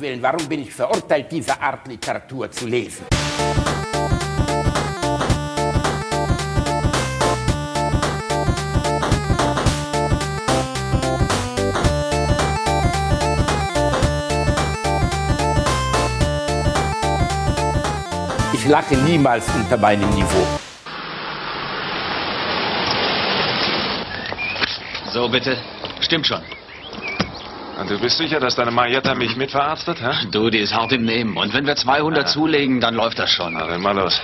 Willen, warum bin ich verurteilt, diese Art Literatur zu lesen? Ich lache niemals unter meinem Niveau. So, bitte. Stimmt schon. Und du bist sicher, dass deine Marietta mich mitverarztet, hä? Du, die ist hart im Nehmen. Und wenn wir 200 zulegen, dann läuft das schon. Na, dann mal los.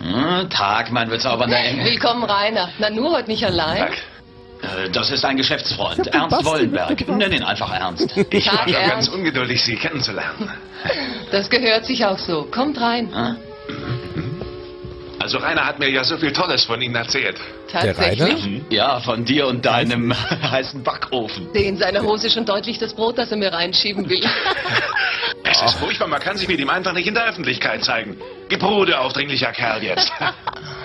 Hm, Tag, mein bezaubernder Engel. Willkommen, Rainer. Na, nur heute nicht allein. Tag. Äh, Das ist ein Geschäftsfreund, Ernst Wollenberg. Nenn ihn einfach Ernst. Ich war schon ganz ungeduldig, Sie kennenzulernen. Das gehört sich auch so. Kommt rein. Hm? Also Rainer hat mir ja so viel Tolles von Ihnen erzählt. Tatsächlich? Hm? Ja, von dir und deinem heißen Backofen. Sehe in seiner Hose schon deutlich das Brot, das er mir reinschieben will. Es ist furchtbar, man kann sich mit ihm einfach nicht in der Öffentlichkeit zeigen. Gebrude, aufdringlicher Kerl jetzt.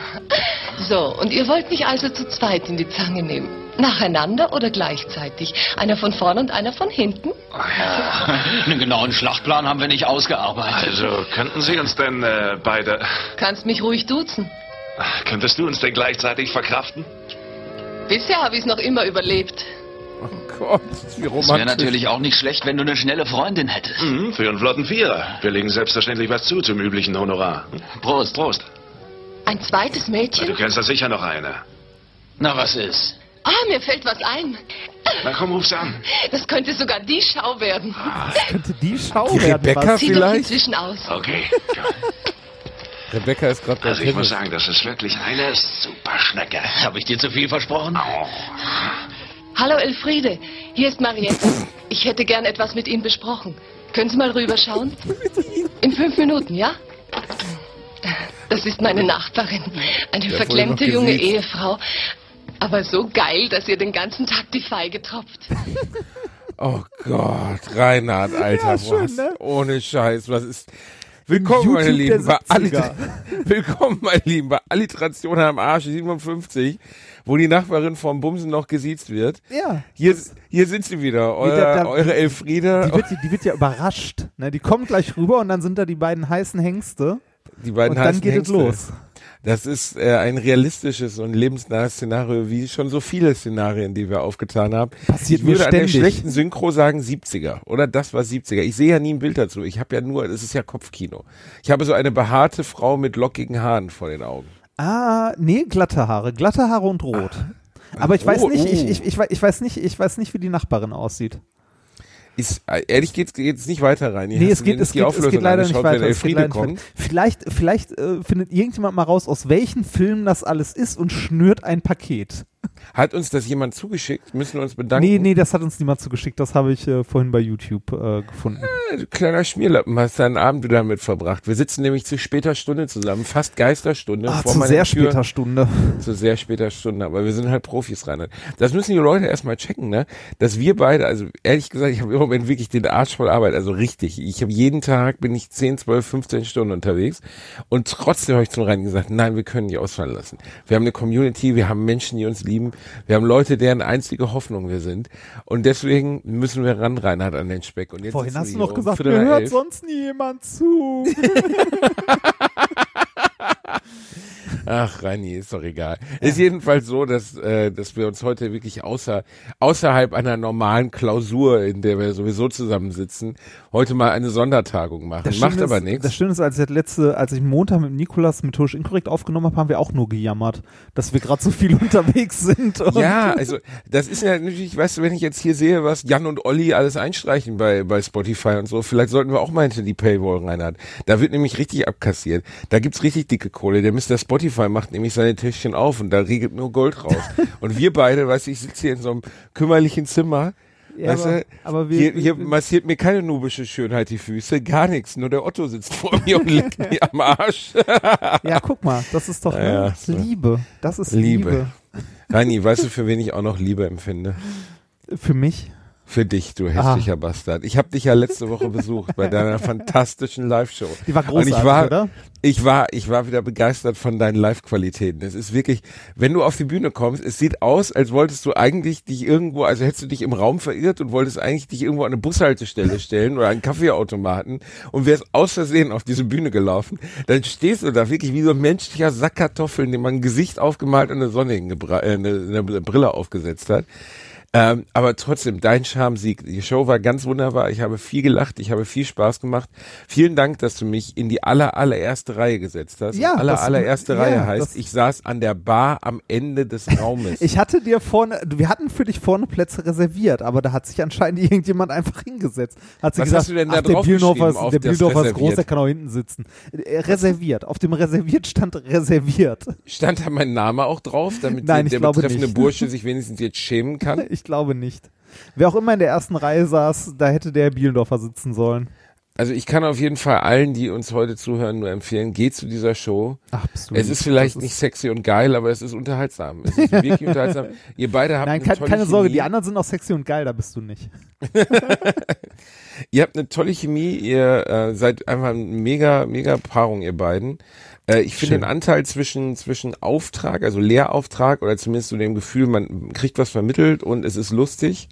so, und ihr wollt mich also zu zweit in die Zange nehmen. Nacheinander oder gleichzeitig? Einer von vorn und einer von hinten? Einen genauen Schlachtplan haben wir nicht ausgearbeitet. Also, könnten Sie uns denn äh, beide... Kannst mich ruhig duzen. Könntest du uns denn gleichzeitig verkraften? Bisher habe ich es noch immer überlebt. Oh Gott, wie Es wäre romantisch. natürlich auch nicht schlecht, wenn du eine schnelle Freundin hättest. Mhm, für einen flotten Vierer. Wir legen selbstverständlich was zu zum üblichen Honorar. Prost. Prost. Ein zweites Du Mädchen? kennst da sicher noch eine. Na, was ist? Ah, mir fällt was ein. Na komm, ruf sie an. Das könnte sogar die Schau werden. Könnte die Schau Die werden. Rebecca was? Vielleicht? inzwischen aus. Okay. Rebecca ist gerade Also ich muss sagen, das ist wirklich eine super Schnecke. Habe ich dir zu viel versprochen? Hallo Elfriede, hier ist Mariette. Ich hätte gern etwas mit Ihnen besprochen. Können Sie mal rüberschauen? In fünf Minuten, ja? Das ist meine Nachbarin. Eine Ja, verklemmte junge. Ehefrau. Aber so geil, dass ihr den ganzen Tag die Feige tropft. Oh Gott, Reinhard, Alter, Ja, schön, was? ne? Ohne Scheiß, was ist... Willkommen, meine Lieben, bei der Alliter Willkommen, meine Lieben, bei Alliteration am Arsch 57, wo die Nachbarin vom Bumsen noch gesiezt wird. Ja. Hier, hier sind sie wieder, Nee, eure, da- da- eure Elfriede. Die wird, die wird ja überrascht. Ne? Die kommt gleich rüber und dann sind da die beiden heißen Hengste. Die beiden und dann geht es Hengste. los. Das ist äh, ein realistisches und lebensnahes Szenario, wie schon so viele Szenarien, die wir aufgetan haben. Passiert ich mir würde an der ständig. schlechten Synchro sagen 70er. Oder das war 70er. Ich sehe ja nie ein Bild dazu. Ich habe ja nur, das ist ja Kopfkino. Ich habe so eine behaarte Frau mit lockigen Haaren vor den Augen. Ah, nee, glatte Haare. Glatte Haare und rot. Aber ich weiß Oh, nicht, ich, oh. ich, ich, wei- ich weiß nicht, ich weiß nicht, wie die Nachbarin aussieht. Ist, äh, ehrlich geht's, geht's nicht weiter rein. Hier Nee, es geht, es nicht geht, es geht leider nicht weiter. Es geht leider nicht kommt. weiter. Vielleicht, vielleicht äh, findet irgendjemand mal raus, aus welchen Filmen das alles ist und schnürt ein Paket. Hat uns das jemand zugeschickt? Müssen wir uns bedanken? Nee, nee, das hat uns niemand zugeschickt. Das habe ich äh, vorhin bei YouTube äh, gefunden. Du kleiner Schmierlappen, hast deinen Abend wieder damit verbracht. Wir sitzen nämlich zu später Stunde zusammen, fast Geisterstunde. Ah, zu sehr Tür. später Stunde. zu sehr später Stunde, aber wir sind halt Profis, Reinhard. Das müssen die Leute erstmal checken, ne? Dass wir beide, also ehrlich gesagt, ich habe im Moment wirklich den Arsch voll Arbeit, also richtig. Ich habe jeden Tag, bin ich 10, 12, 15 Stunden unterwegs und trotzdem habe ich zum Reinen gesagt, nein, wir können nicht ausfallen lassen. Wir haben eine Community, wir haben Menschen, die uns lieben, wir haben Leute, deren einzige Hoffnung wir sind und deswegen müssen wir ran, Reinhard, an den Speck. Und jetzt Vorhin hast du noch gesagt, mir hört elf. sonst nie jemand zu. Ach, Reini, ist doch egal. Ist jedenfalls so, dass, äh, dass wir uns heute wirklich außer, außerhalb einer normalen Klausur, in der wir sowieso zusammensitzen, heute mal eine Sondertagung machen. Das Macht Schöne aber ist, nichts. Das Schöne ist, als ich das letzte, als ich Montag mit Nikolas methodisch inkorrekt aufgenommen habe, haben wir auch nur gejammert, dass wir gerade so viel unterwegs sind. Ja, also das ist ja natürlich, weißt du, wenn ich jetzt hier sehe, was Jan und Olli alles einstreichen bei, bei Spotify und so, vielleicht sollten wir auch mal hinter die Paywall reinhalten. Da wird nämlich richtig abkassiert. Da gibt's richtig dicke Kohle. Der Mr. Spotify macht nämlich seine Täschchen auf und da regelt nur Gold raus. und wir beide, weißt du, ich sitze hier in so einem kümmerlichen Zimmer. Ja, weißt aber- du, aber wir- hier, hier massiert mir keine nubische Schönheit die Füße, gar nichts. Nur der Otto sitzt vor mir und leckt mir am Arsch. ja, guck mal, das ist doch ne? ja, so. Liebe. Das ist Liebe. Liebe. Rani, weißt du, für wen ich auch noch Liebe empfinde? Für mich. Für dich, du hässlicher Bastard. Ich habe dich ja letzte Woche besucht bei deiner fantastischen Live-Show. Die war Und großartig, ich war, oder? Ich war, ich war wieder begeistert von deinen Live-Qualitäten. Es ist wirklich, wenn du auf die Bühne kommst, es sieht aus, als wolltest du eigentlich dich irgendwo, also hättest du dich im Raum verirrt und wolltest eigentlich dich irgendwo an eine Bushaltestelle stellen oder einen Kaffeeautomaten und wärst aus Versehen auf diese Bühne gelaufen. Dann stehst du da wirklich wie so ein menschlicher Sack Kartoffeln, dem man ein Gesicht aufgemalt und eine Sonne hingebra- äh, eine, eine Brille aufgesetzt hat. Ähm, aber trotzdem, dein Charme-Sieg. Die Show war ganz wunderbar. Ich habe viel gelacht, ich habe viel Spaß gemacht. Vielen Dank, dass du mich in die aller, allererste Reihe gesetzt hast. Ja, aller, das- allererste ja, Reihe heißt, ich saß an der Bar am Ende des Raumes. Ich hatte dir vorne, wir hatten für dich vorne Plätze reserviert, aber da hat sich anscheinend irgendjemand einfach hingesetzt. Hat sie Was gesagt, hast du denn da ach, der drauf Bielendorfer geschrieben ist, der ist groß, der kann auch hinten sitzen. Äh, reserviert. Auf dem reserviert stand reserviert. Stand da mein Name auch drauf, damit Nein, der, der betreffende nicht. Bursche sich wenigstens jetzt schämen kann? Ich glaube nicht. Wer auch immer in der ersten Reihe saß, da hätte der Bielendorfer sitzen sollen. Also ich kann auf jeden Fall allen, die uns heute zuhören, nur empfehlen, geht zu dieser Show. Du Es ist vielleicht Das nicht sexy und geil, aber es ist unterhaltsam. Es ist wirklich unterhaltsam. Ihr beide habt Nein, eine kein, tolle keine Sorge, die anderen sind auch sexy und geil, da bist du nicht. Ihr habt eine tolle Chemie, ihr äh, seid einfach eine mega, mega Paarung, ihr beiden. Äh, ich finde den Anteil zwischen, zwischen Auftrag, also Lehrauftrag oder zumindest so dem Gefühl, man kriegt was vermittelt und es ist lustig,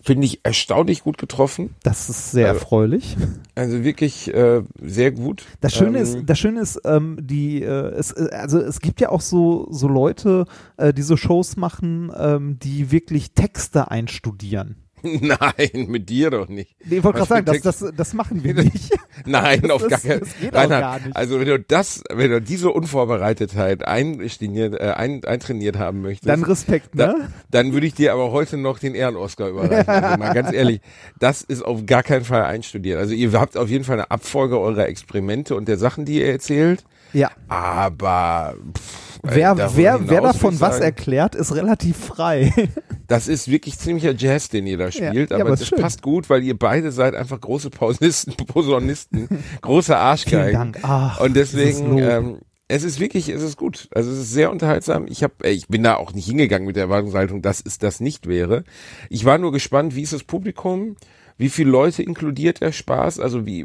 finde ich erstaunlich gut getroffen. Das ist sehr Äh, erfreulich. Also wirklich äh, sehr gut. Das Schöne Ähm, ist, das Schöne ist, ähm, die, äh, es, äh, also es gibt ja auch so so Leute, äh, die so Shows machen, ähm, die wirklich Texte einstudieren. Nein, mit dir doch nicht. Nee, ich wollte gerade sagen, das, das, das machen wir nicht. Nein, Das- auf gar keinen das geht auch Reinhard, gar nicht. Also wenn du das, wenn du diese Unvorbereitetheit eintrainiert, äh, ein, eintrainiert haben möchtest, Dann Respekt, da, ne? dann würde ich dir aber heute noch den Ehren-Oscar überreichen. Also mal ganz ehrlich, das ist auf gar keinen Fall einstudiert. Also ihr habt auf jeden Fall eine Abfolge eurer Experimente und der Sachen, die ihr erzählt, Ja. aber pff, Wer, darüber wer, wer davon was sagen, erklärt, ist relativ frei. Das ist wirklich ziemlicher Jazz, den ihr da spielt, ja, aber aber das schön. passt gut, weil ihr beide seid einfach große Pausisten, Posaunisten, große Arschgeigen. Vielen Dank. Ach, Und deswegen, ähm, es ist wirklich, es ist gut. Also es ist sehr unterhaltsam. Ich habe, ich bin da auch nicht hingegangen mit der Erwartungshaltung, dass es das nicht wäre. Ich war nur gespannt, wie ist das Publikum? Wie viele Leute inkludiert der Spaß? Also wie,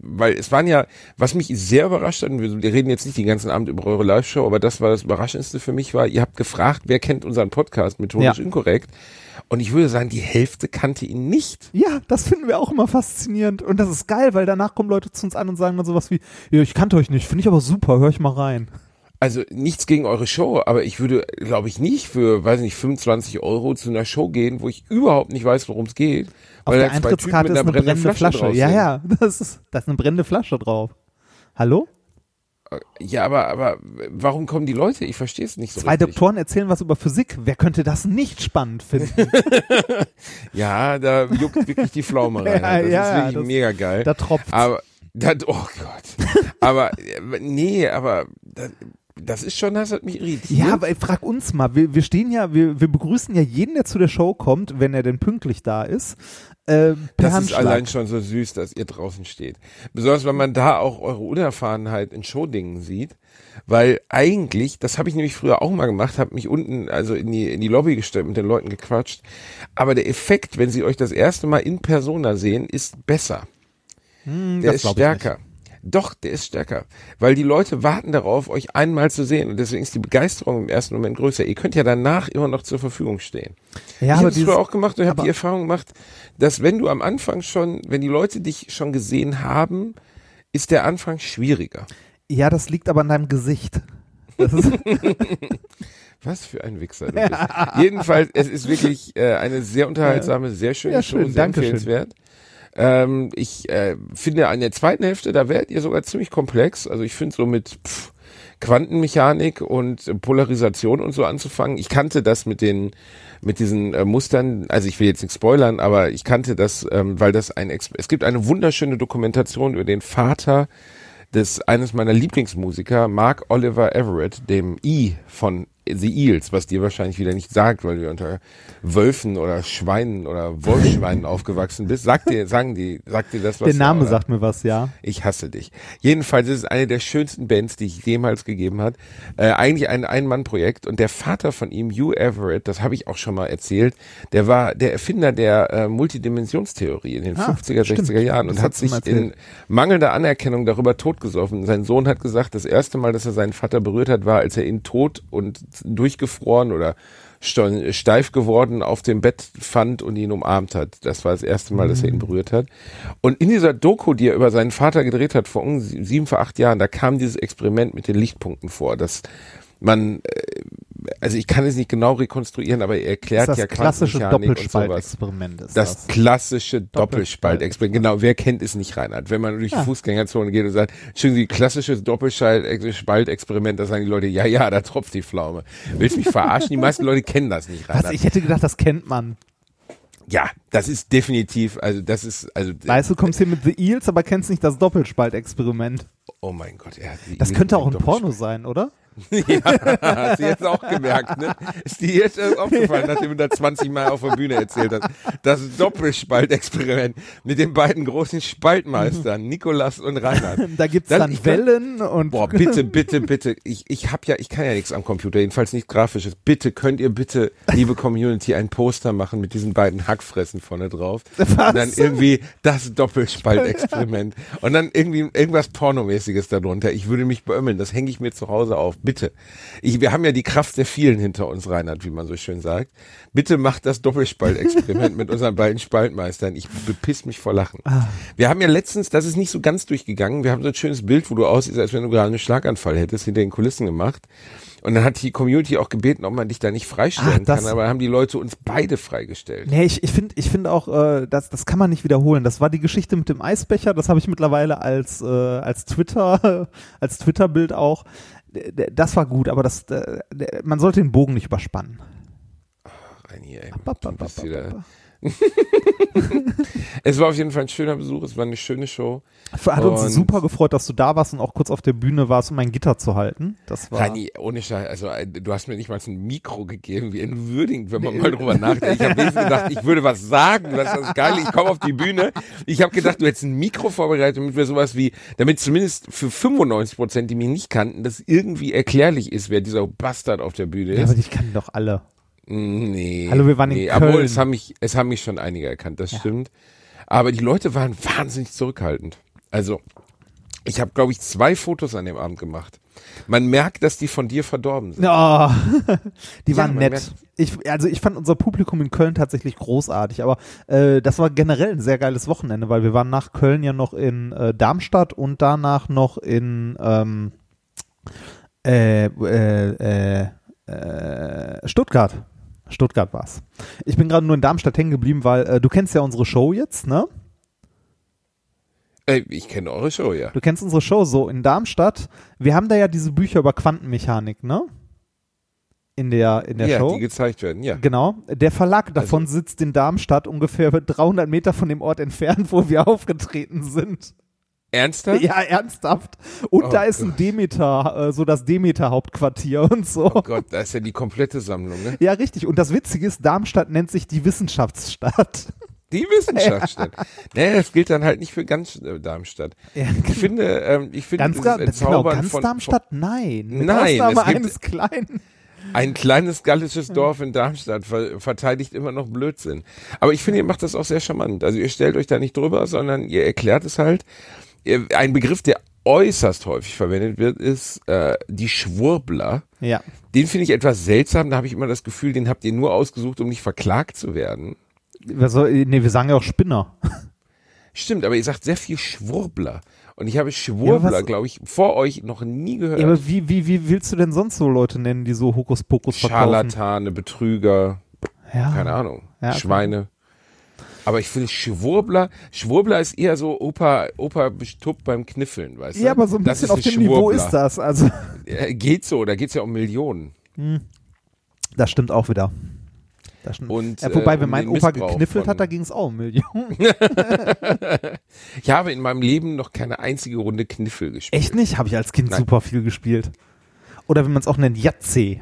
weil es waren ja, was mich sehr überrascht hat, und wir, reden jetzt nicht den ganzen Abend über eure Live-Show, aber das war das Überraschendste für mich war, ihr habt gefragt, wer kennt unseren Podcast methodisch Ja. inkorrekt? Und ich würde sagen, die Hälfte kannte ihn nicht. Ja, das finden wir auch immer faszinierend. Und das ist geil, weil danach kommen Leute zu uns an und sagen dann sowas wie, ja, ich kannte euch nicht, finde ich aber super, hör ich mal rein. Also nichts gegen eure Show, aber ich würde, glaube ich, nicht für, weiß nicht, 25 Euro zu einer Show gehen, wo ich überhaupt nicht weiß, worum es geht. Auf weil der Eintrittskarte ist eine brennende brennenden Flasche. drauf Ja, ja, das ist, da ist eine brennende Flasche drauf. Hallo? Ja, aber, aber warum kommen die Leute? Ich verstehe es nicht so Zwei richtig. Doktoren erzählen was über Physik. Wer könnte das nicht spannend finden? Ja, da juckt wirklich die Pflaume rein. Ja, Das ja, ist wirklich das- mega geil. Da tropft. aber, das, oh Gott. aber, äh, nee, aber, das, das ist schon, das hat mich irritiert. Ja, aber ey, frag uns mal. Wir, wir stehen ja, wir, wir begrüßen ja jeden, der zu der Show kommt, wenn er denn pünktlich da ist. Äh, Das ist Handschlag. allein schon so süß, dass ihr draußen steht. Besonders, wenn man da auch eure Unerfahrenheit in Showdingen sieht. Weil eigentlich, das habe ich nämlich früher auch mal gemacht, habe mich unten, also in die, in die Lobby gestellt, mit den Leuten gequatscht. Aber der Effekt, wenn sie euch das erste Mal in Persona sehen, ist besser. der Hm, das ist stärker. Doch, der ist stärker. Weil die Leute warten darauf, euch einmal zu sehen. Und deswegen ist die Begeisterung im ersten Moment größer. Ihr könnt ja danach immer noch zur Verfügung stehen. Ja, ich habe es dieses- früher auch gemacht und habe die Erfahrung gemacht, dass wenn du am Anfang schon, wenn die Leute dich schon gesehen haben, ist der Anfang schwieriger. Ja, das liegt aber an deinem Gesicht. Das Was für ein Wichser du bist. Jedenfalls, es ist wirklich äh, eine sehr unterhaltsame, sehr schöne Ja, Show, schön, sehr Dankeschön. empfehlenswert. Ähm, ich äh, finde an der zweiten Hälfte, da werdet ihr sogar ziemlich komplex. Also ich finde so mit pff, Quantenmechanik und Polarisation und so anzufangen. Ich kannte das mit den mit diesen äh, Mustern, also ich will jetzt nicht spoilern, aber ich kannte das, ähm, weil das ein Ex es gibt eine wunderschöne Dokumentation über den Vater des eines meiner Lieblingsmusiker, Mark Oliver Everett, dem I von The Eels, was dir wahrscheinlich wieder nicht sagt, weil du unter Wölfen oder Schweinen oder Wolfschweinen aufgewachsen bist. Sagt dir, sagen die, sagt dir das was? Der Name oder? sagt mir was, ja. Ich hasse dich. Jedenfalls ist es eine der schönsten Bands, die ich jemals gegeben hat. Äh, eigentlich ein Ein-Mann-Projekt und der Vater von ihm, Hugh Everett, das habe ich auch schon mal erzählt, der war der Erfinder der äh, Multidimensionstheorie in den Ah, 50er, stimmt. 60er Jahren Das und hat sich in mangelnder Anerkennung darüber totgesoffen. Sein Sohn hat gesagt, das erste Mal, dass er seinen Vater berührt hat, war, als er ihn tot und durchgefroren oder steif geworden auf dem Bett fand und ihn umarmt hat. Das war das erste Mal, dass er ihn berührt hat. Und in dieser Doku, die er über seinen Vater gedreht hat, vor ungefähr sieben, vor acht Jahren, da kam dieses Experiment mit den Lichtpunkten vor, dass man, äh, also ich kann es nicht genau rekonstruieren, aber er erklärt Das ja das klassische. Doppelspaltexperiment ist Das das. klassische Doppelspaltexperiment. Genau, wer kennt es nicht, Reinhard? Wenn man durch die Fußgängerzone geht und sagt, schön, die klassisches Doppelspaltexperiment, da sagen die Leute, ja, ja, da tropft die Pflaume. Willst du mich verarschen? Die meisten Leute kennen das nicht, Was? Reinhard. Ich hätte gedacht, das kennt man. Ja, das ist definitiv, also das ist, also, Weißt du, kommst hier mit The Eels, aber kennst nicht das Doppelspaltexperiment. Oh mein Gott, er hat Das könnte auch ein mit Porno sein, oder? Ja, hast du jetzt auch gemerkt, ne? Ist dir jetzt aufgefallen, nachdem du da 20 Mal auf der Bühne erzählt hast. Das Doppelspaltexperiment mit den beiden großen Spaltmeistern, Nikolas und Reinhard. Da gibt's Dann- dann, Wellen und Boah, bitte, bitte, bitte. Ich, ich hab ja, ich kann ja nichts am Computer, jedenfalls nichts Grafisches. Bitte könnt ihr bitte, liebe Community, ein Poster machen mit diesen beiden Hackfressen vorne drauf. Und dann irgendwie das Doppelspaltexperiment. Und dann irgendwie irgendwas Pornomäßiges darunter. Ich würde mich beömmeln. Das hänge ich mir zu Hause auf. Bitte. Ich, wir haben ja die Kraft der vielen hinter uns, Reinhard, wie man so schön sagt. Bitte macht das Doppelspaltexperiment mit unseren beiden Spaltmeistern. Ich bepiss mich vor Lachen. Wir haben ja letztens, das ist nicht so ganz durchgegangen, wir haben so ein schönes Bild, wo du aussiehst, als wenn du gerade einen Schlaganfall hättest, hinter den Kulissen gemacht. Und dann hat die Community auch gebeten, ob man dich da nicht freistellen Ach, kann, aber haben die Leute uns beide freigestellt. Nee, ich, ich finde ich find auch, äh, das, das kann man nicht wiederholen. Das war die Geschichte mit dem Eisbecher, das habe ich mittlerweile als, äh, als Twitter, als Twitter-Bild auch. Das war gut, aber das, man sollte den Bogen nicht überspannen. Rein hier, ey. Du ba, bist ba, wieder- ba. Es war auf jeden Fall ein schöner Besuch, es war eine schöne Show. Hat uns Und- super gefreut, dass du da warst und auch kurz auf der Bühne warst, um mein Gitter zu halten. Das war. Rani, ohne Scheiß, also äh, du hast mir nicht mal ein Mikro gegeben, wie in Würding, wenn man mal drüber nachdenkt. Ich habe gedacht, ich würde was sagen, was das geil, ich komme auf die Bühne. Ich habe gedacht, du hättest ein Mikro vorbereitet, damit wir sowas wie, damit zumindest für 95 Prozent, die mich nicht kannten, das irgendwie erklärlich ist, wer dieser Bastard auf der Bühne ja, ist. aber dich kennen doch alle. Mm, Nee. Hallo, wir waren in nee, Köln. Obwohl, es haben mich, es haben mich schon einige erkannt, das stimmt. Aber die Leute waren wahnsinnig zurückhaltend. Also, ich habe, glaube ich, zwei Fotos an dem Abend gemacht. Man merkt, dass die von dir verdorben sind. Oh, die Ja, waren man nett. merkt- Ich, also ich fand unser Publikum in Köln tatsächlich großartig, aber äh, das war generell ein sehr geiles Wochenende, weil wir waren nach Köln ja noch in äh, Darmstadt und danach noch in ähm, äh, äh, äh, äh, Stuttgart. Stuttgart war's. Ich bin gerade nur in Darmstadt hängen geblieben, weil äh, du kennst ja unsere Show jetzt, ne? Äh, ich kenne eure Show, ja. Du kennst unsere Show so in Darmstadt. Wir haben da ja diese Bücher über Quantenmechanik, ne? In der in der ja, Show. die gezeigt werden, ja. Genau. Der Verlag davon Also- sitzt in Darmstadt, ungefähr 300 Meter von dem Ort entfernt, wo wir aufgetreten sind. Ernsthaft? Ja, ernsthaft. Und Oh da ist ein Demeter, äh, so das Demeter-Hauptquartier und so. Oh Gott, da ist ja die komplette Sammlung, ne? Ja, richtig. Und das Witzige ist, Darmstadt nennt sich die Wissenschaftsstadt. Die Wissenschaftsstadt. Nee, das gilt dann halt nicht für ganz äh, Darmstadt. Ja, Ich finde, ähm, ich finde ganz, dieses ga- genau, Entzaubern ganz von, Darmstadt? Nein. Mit Nein, Ausnahme es gibt- eines kleinen. Ein kleines gallisches Dorf in Darmstadt ver verteidigt immer noch Blödsinn. Aber ich finde, ihr macht das auch sehr charmant. Also ihr stellt euch da nicht drüber, sondern ihr erklärt es halt. Ihr- Ein Begriff, der äußerst häufig verwendet wird, ist äh, die Schwurbler. Ja. Den finde ich etwas seltsam. Da habe ich immer das Gefühl, den habt ihr nur ausgesucht, um nicht verklagt zu werden. Wir soll, nee, wir sagen ja auch Spinner. Stimmt, aber ihr sagt sehr viel Schwurbler. Und ich habe Ja, Schwurbler, was- glaube ich, vor euch noch nie gehört. Ja, aber wie, wie, wie willst du denn sonst so Leute nennen, die so Hokuspokus verkaufen? Scharlatane, Betrüger, Ja. keine Ahnung, Ja, okay. Schweine. Aber ich finde Schwurbler, Schwurbler ist eher so Opa, Opa bestuppt beim Kniffeln, weißt du? Ja, aber so ein Das bisschen ist auf dem Niveau Schwurbler. ist das. Also, Geht so, da geht's ja um Millionen. das stimmt auch wieder. Und, ja, wobei, äh, wenn um mein Opa Missbrauch gekniffelt hat, da ging es auch um Millionen. Ich habe in meinem Leben noch keine einzige Runde Kniffel gespielt. Echt nicht? Habe ich als Kind Nein. super viel gespielt. Oder wenn man es auch nennt, Jatze.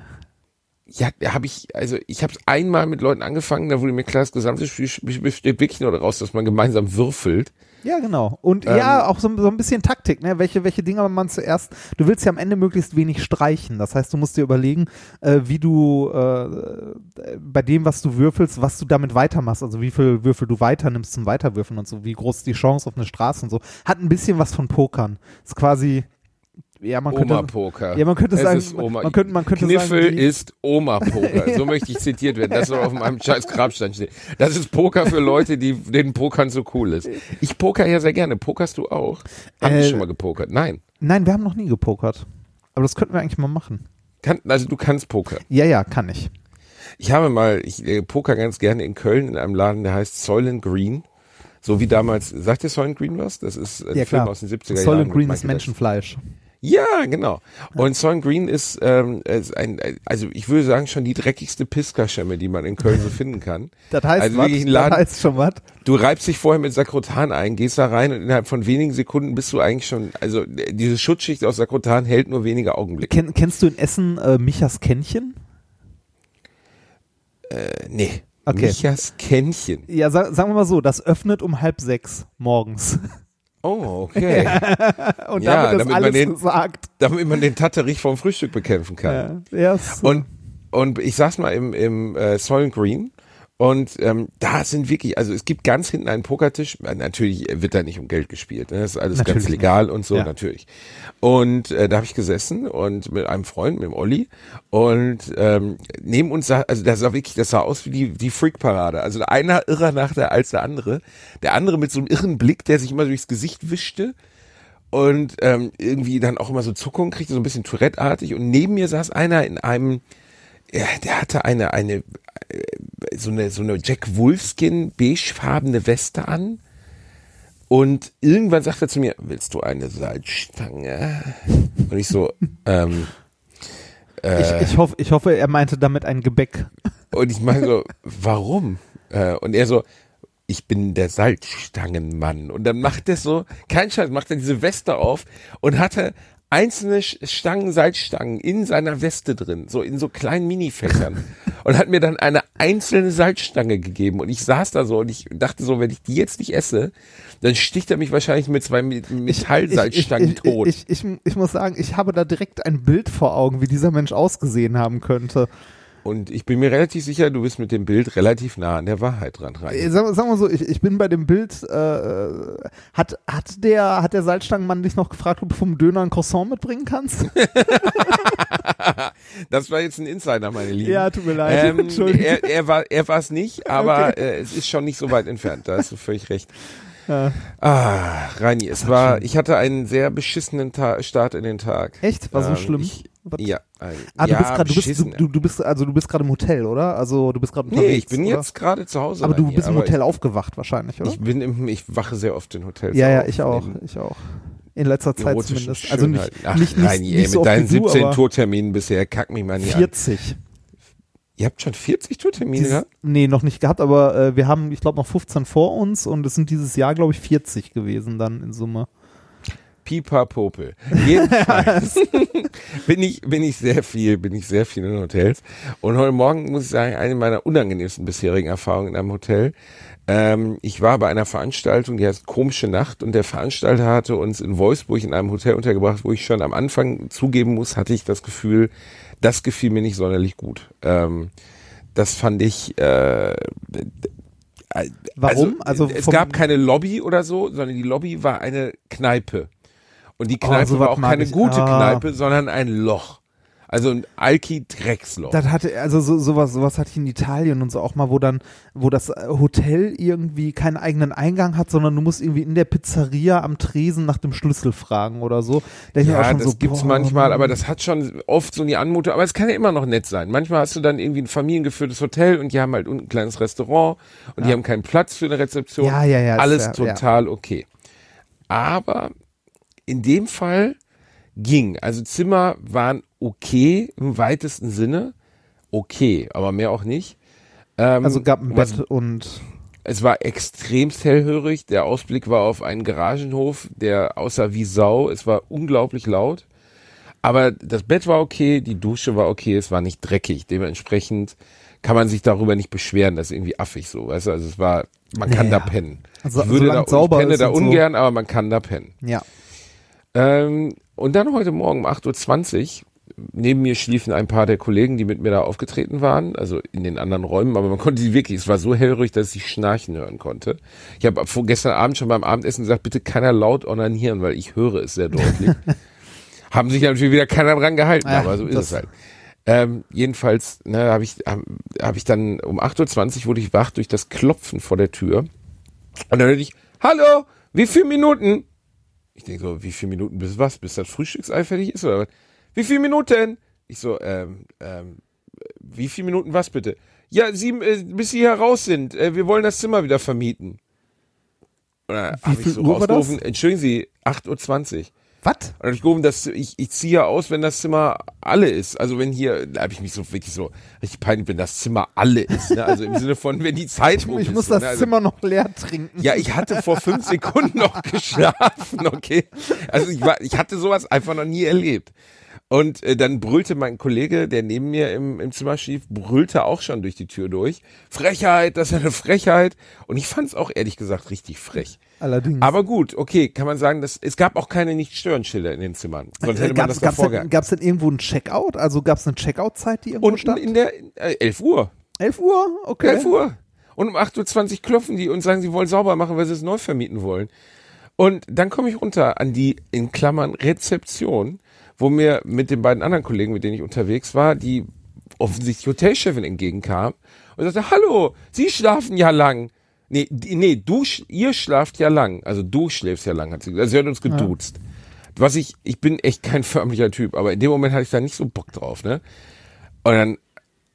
Ja, habe ich, also ich habe es einmal mit Leuten angefangen, da wurde mir klar, das gesamte Spiel besteht wirklich nur daraus, dass man gemeinsam würfelt. Ja, genau. Und Ähm, ja, auch so, so ein bisschen Taktik, ne? Welche, welche Dinge man zuerst. Du willst ja am Ende möglichst wenig streichen. Das heißt, du musst dir überlegen, äh, wie du äh, bei dem, was du würfelst, was du damit weitermachst. Also wie viel Würfel du weiternimmst zum Weiterwürfeln und so, wie groß ist die Chance auf eine Straße und so. Hat ein bisschen was von Pokern. Ist quasi. Ja, man könnte, Oma-Poker. Ja, man könnte Es sagen, ist Oma. man könnte, man könnte Kniffel sagen, ist Oma-Poker. So möchte ich zitiert werden. Das soll auf meinem scheiß Grabstein stehen. Das ist Poker für Leute, die denen Pokern so cool ist. Ich poker ja sehr gerne. Pokerst du auch? Haben Äh, wir schon mal gepokert? Nein. Nein, wir haben noch nie gepokert. Aber das könnten wir eigentlich mal machen. Kann, also du kannst pokern. Ja, ja, kann ich. Ich habe mal, ich äh, poker ganz gerne in Köln in einem Laden, der heißt Soylent Green. So wie damals, sagt dir Soylent Green was? Das ist ein Ja, Film klar. aus den 70er Jahren. Soylent Green ist Michael Jackson. Ja, genau. Und Soylent Green ist, ähm, ist ein, also ich würde sagen schon die dreckigste Piskaschemme, die man in Köln so finden kann. Das heißt, also was? ein das Laden, heißt schon was. du reibst dich vorher mit Sakrotan ein, gehst da rein und innerhalb von wenigen Sekunden bist du eigentlich schon, also äh, diese Schutzschicht aus Sakrotan hält nur wenige Augenblicke. Ken, kennst du in Essen äh, Michas Kännchen? Äh, nee. Okay. Michas Kännchen. Ja, sa sagen wir mal so, das öffnet um halb sechs morgens. Oh, okay. Und Ja, damit ist damit man alles den- gesagt. Damit man den Tatterich vom Frühstück bekämpfen kann. Ja, ja, ist- Und, und ich saß mal im, im äh, Soylent Green und ähm, da sind wirklich, also es gibt ganz hinten einen Pokertisch, äh, natürlich wird da nicht um Geld gespielt, ne? das ist alles Natürlich ganz legal und so, Ja. natürlich. Und äh, da habe ich gesessen und mit einem Freund, mit dem Olli und ähm, neben uns sah, also das sah wirklich, das sah aus wie die, die Freak-Parade, also einer irrer nach der als der andere, der andere mit so einem irren Blick, der sich immer durchs Gesicht wischte und ähm, irgendwie dann auch immer so Zuckungen kriegte, so ein bisschen Tourette-artig. Und neben mir saß einer in einem, ja, der hatte eine, eine, äh, so eine, so eine Jack Wolfskin beigefarbene Weste an. Und irgendwann sagt er zu mir, willst du eine Salzstange? Und ich so, ähm, ich, ich, hoffe, ich hoffe, er meinte damit ein Gebäck. Und ich meine so, warum? Äh, und er so, ich bin der Salzstangenmann. Und dann macht er so, kein Scheiß, macht er diese Weste auf und hatte einzelne Stangen, Salzstangen in seiner Weste drin, so in so kleinen Minifächern. und hat mir dann eine einzelne Salzstange gegeben. Und ich saß da so und ich dachte so, wenn ich die jetzt nicht esse, dann sticht er mich wahrscheinlich mit zwei Me- Metallsalzstangen tot. Ich, ich, ich, ich muss sagen, ich habe da direkt ein Bild vor Augen, wie dieser Mensch ausgesehen haben könnte. Und ich bin mir relativ sicher, du bist mit dem Bild relativ nah an der Wahrheit dran. Rein. Äh, Sagen, sagen wir so, ich, ich bin bei dem Bild, äh, hat, hat, der, hat der Salzstangenmann dich noch gefragt, ob du vom Döner ein Croissant mitbringen kannst? Das war jetzt ein Insider, meine Lieben. Ja, tut mir leid. Ähm, Entschuldigung. er, er war er war es nicht, aber äh, es ist schon nicht so weit entfernt. Da hast du völlig recht. Ja. Ah, Reini, es war, ich hatte einen sehr beschissenen Ta Start in den Tag. Echt? War so Ähm, schlimm? Ich, Was? ja, ein, Ah, du ja, bist gerade, du bist, du, du, bist, also du bist gerade im Hotel, oder? Also du bist gerade nee, ich bin oder? jetzt gerade zu Hause. Aber du bist im aber Hotel aufgewacht wahrscheinlich, oder? Ich, ich bin im, ich wache sehr oft in Hotels ja, ja, ich auch, ich auch. In letzter Zeit zumindest. Also nicht. Ach, nicht, nicht, Reini, ey, nicht mit so oft deinen wie du, 17 aber Tourterminen bisher, kack mich mal nicht an. 40. Ihr habt schon 40 Tourtermine gehabt? nee, noch nicht gehabt, aber äh, wir haben, ich glaube, noch 15 vor uns und es sind dieses Jahr, glaube ich, 40 gewesen dann in Summe. Pipa Popel. Jedenfalls bin ich, bin ich sehr viel, bin ich sehr viel in Hotels. Und heute Morgen muss ich sagen, eine meiner unangenehmsten bisherigen Erfahrungen in einem Hotel. Ähm, ich war bei einer Veranstaltung, die heißt Komische Nacht und der Veranstalter hatte uns in Wolfsburg in einem Hotel untergebracht, wo ich schon am Anfang zugeben muss, hatte ich das Gefühl, das gefiel mir nicht sonderlich gut. Ähm, das fand ich, äh, Warum? Also, Also es gab keine Lobby oder so, sondern die Lobby war eine Kneipe. Und die Oh, Kneipe sowas war auch keine ich. gute Ah. Kneipe, sondern ein Loch. Also ein Alki-Drecksloch. Das hatte, also so, sowas, sowas hatte ich in Italien und so auch mal, wo dann, wo das Hotel irgendwie keinen eigenen Eingang hat, sondern du musst irgendwie in der Pizzeria am Tresen nach dem Schlüssel fragen oder so. Da Ja, das so, gibt's boah, manchmal, aber das hat schon oft so die Anmutung, aber es kann ja immer noch nett sein. Manchmal hast du dann irgendwie ein familiengeführtes Hotel und die haben halt unten ein kleines Restaurant und die haben keinen Platz für eine Rezeption. Ja, ja, ja, Alles ja. total okay. Aber in dem Fall ging. Also Zimmer waren okay im weitesten Sinne. Okay, aber mehr auch nicht. Ähm, Also gab ein Bett und es war extremst hellhörig. Der Ausblick war auf einen Garagenhof, der aussah wie Sau. Es war unglaublich laut. Aber das Bett war okay, die Dusche war okay, es war nicht dreckig. Dementsprechend kann man sich darüber nicht beschweren, das ist irgendwie affig so, weißt du? Also es war, man kann Naja. da pennen. Also, ich würde da, ich penne da und so. ungern, aber man kann da pennen. Ja. Ähm, und dann heute Morgen um 8.20 Uhr, neben mir schliefen ein paar der Kollegen, die mit mir da aufgetreten waren, also in den anderen Räumen, aber man konnte die wirklich, es war so hellruhig, dass ich schnarchen hören konnte. Ich habe gestern Abend schon beim Abendessen gesagt, bitte keiner laut onanieren, weil ich höre es sehr deutlich. Haben sich natürlich wieder keiner dran gehalten, Ja, aber so ist es halt. Ähm, jedenfalls ne, habe ich, hab, hab ich dann um 8.20 Uhr wurde ich wach durch das Klopfen vor der Tür. Und dann hörte ich, hallo, wie viele Minuten? Ich denke so, wie viele Minuten bis was? Bis das Frühstücksei fertig ist oder was? Wie viele Minuten? Ich so, ähm, ähm, wie viele Minuten was bitte? Ja, sieben, äh, bis sie hier raus sind. Äh, wir wollen das Zimmer wieder vermieten. Wie habe ich so Uhr war das? rausgerufen, entschuldigen Sie, 8.20 Uhr. Was? Und ich gerufen, dass ich, ich ziehe ja aus, wenn das Zimmer alle ist. Also wenn hier, da habe ich mich so wirklich so richtig peinlich, wenn das Zimmer alle ist. Ne? Also im Sinne von, wenn die Zeit rum Ich ist. muss so, das ne? also, Zimmer noch leer trinken. Ja, ich hatte vor fünf Sekunden noch geschlafen, okay. Also ich war, ich hatte sowas einfach noch nie erlebt. Und äh, dann brüllte mein Kollege, der neben mir im, im Zimmer schlief, brüllte auch schon durch die Tür durch. Frechheit, das ist eine Frechheit. Und ich fand es auch ehrlich gesagt richtig frech. Allerdings. Aber gut, okay, kann man sagen, dass es gab auch keine Nicht-Stören-Schilder in den Zimmern. Sonst hätte man das Äh, gab's, davor denn, gab's denn irgendwo ein Checkout? Also gab's eine Checkout-Zeit, die irgendwo Und stand? in der äh, 11 Uhr. 11 Uhr? Okay. 11 Uhr. Und um 8.20 Uhr klopfen die und sagen, sie wollen sauber machen, weil sie es neu vermieten wollen. Und dann komme ich runter an die, in Klammern, Rezeption, wo mir mit den beiden anderen Kollegen, mit denen ich unterwegs war, die offensichtlich Hotelchefin entgegenkam und sagte, hallo, Sie schlafen ja lang. Nee, nee, du, ihr schlaft ja lang. Also du schläfst ja lang, hat sie gesagt. Also sie hat uns geduzt. Was ich, ich bin echt kein förmlicher Typ, aber in dem Moment hatte ich da nicht so Bock drauf, ne? Und dann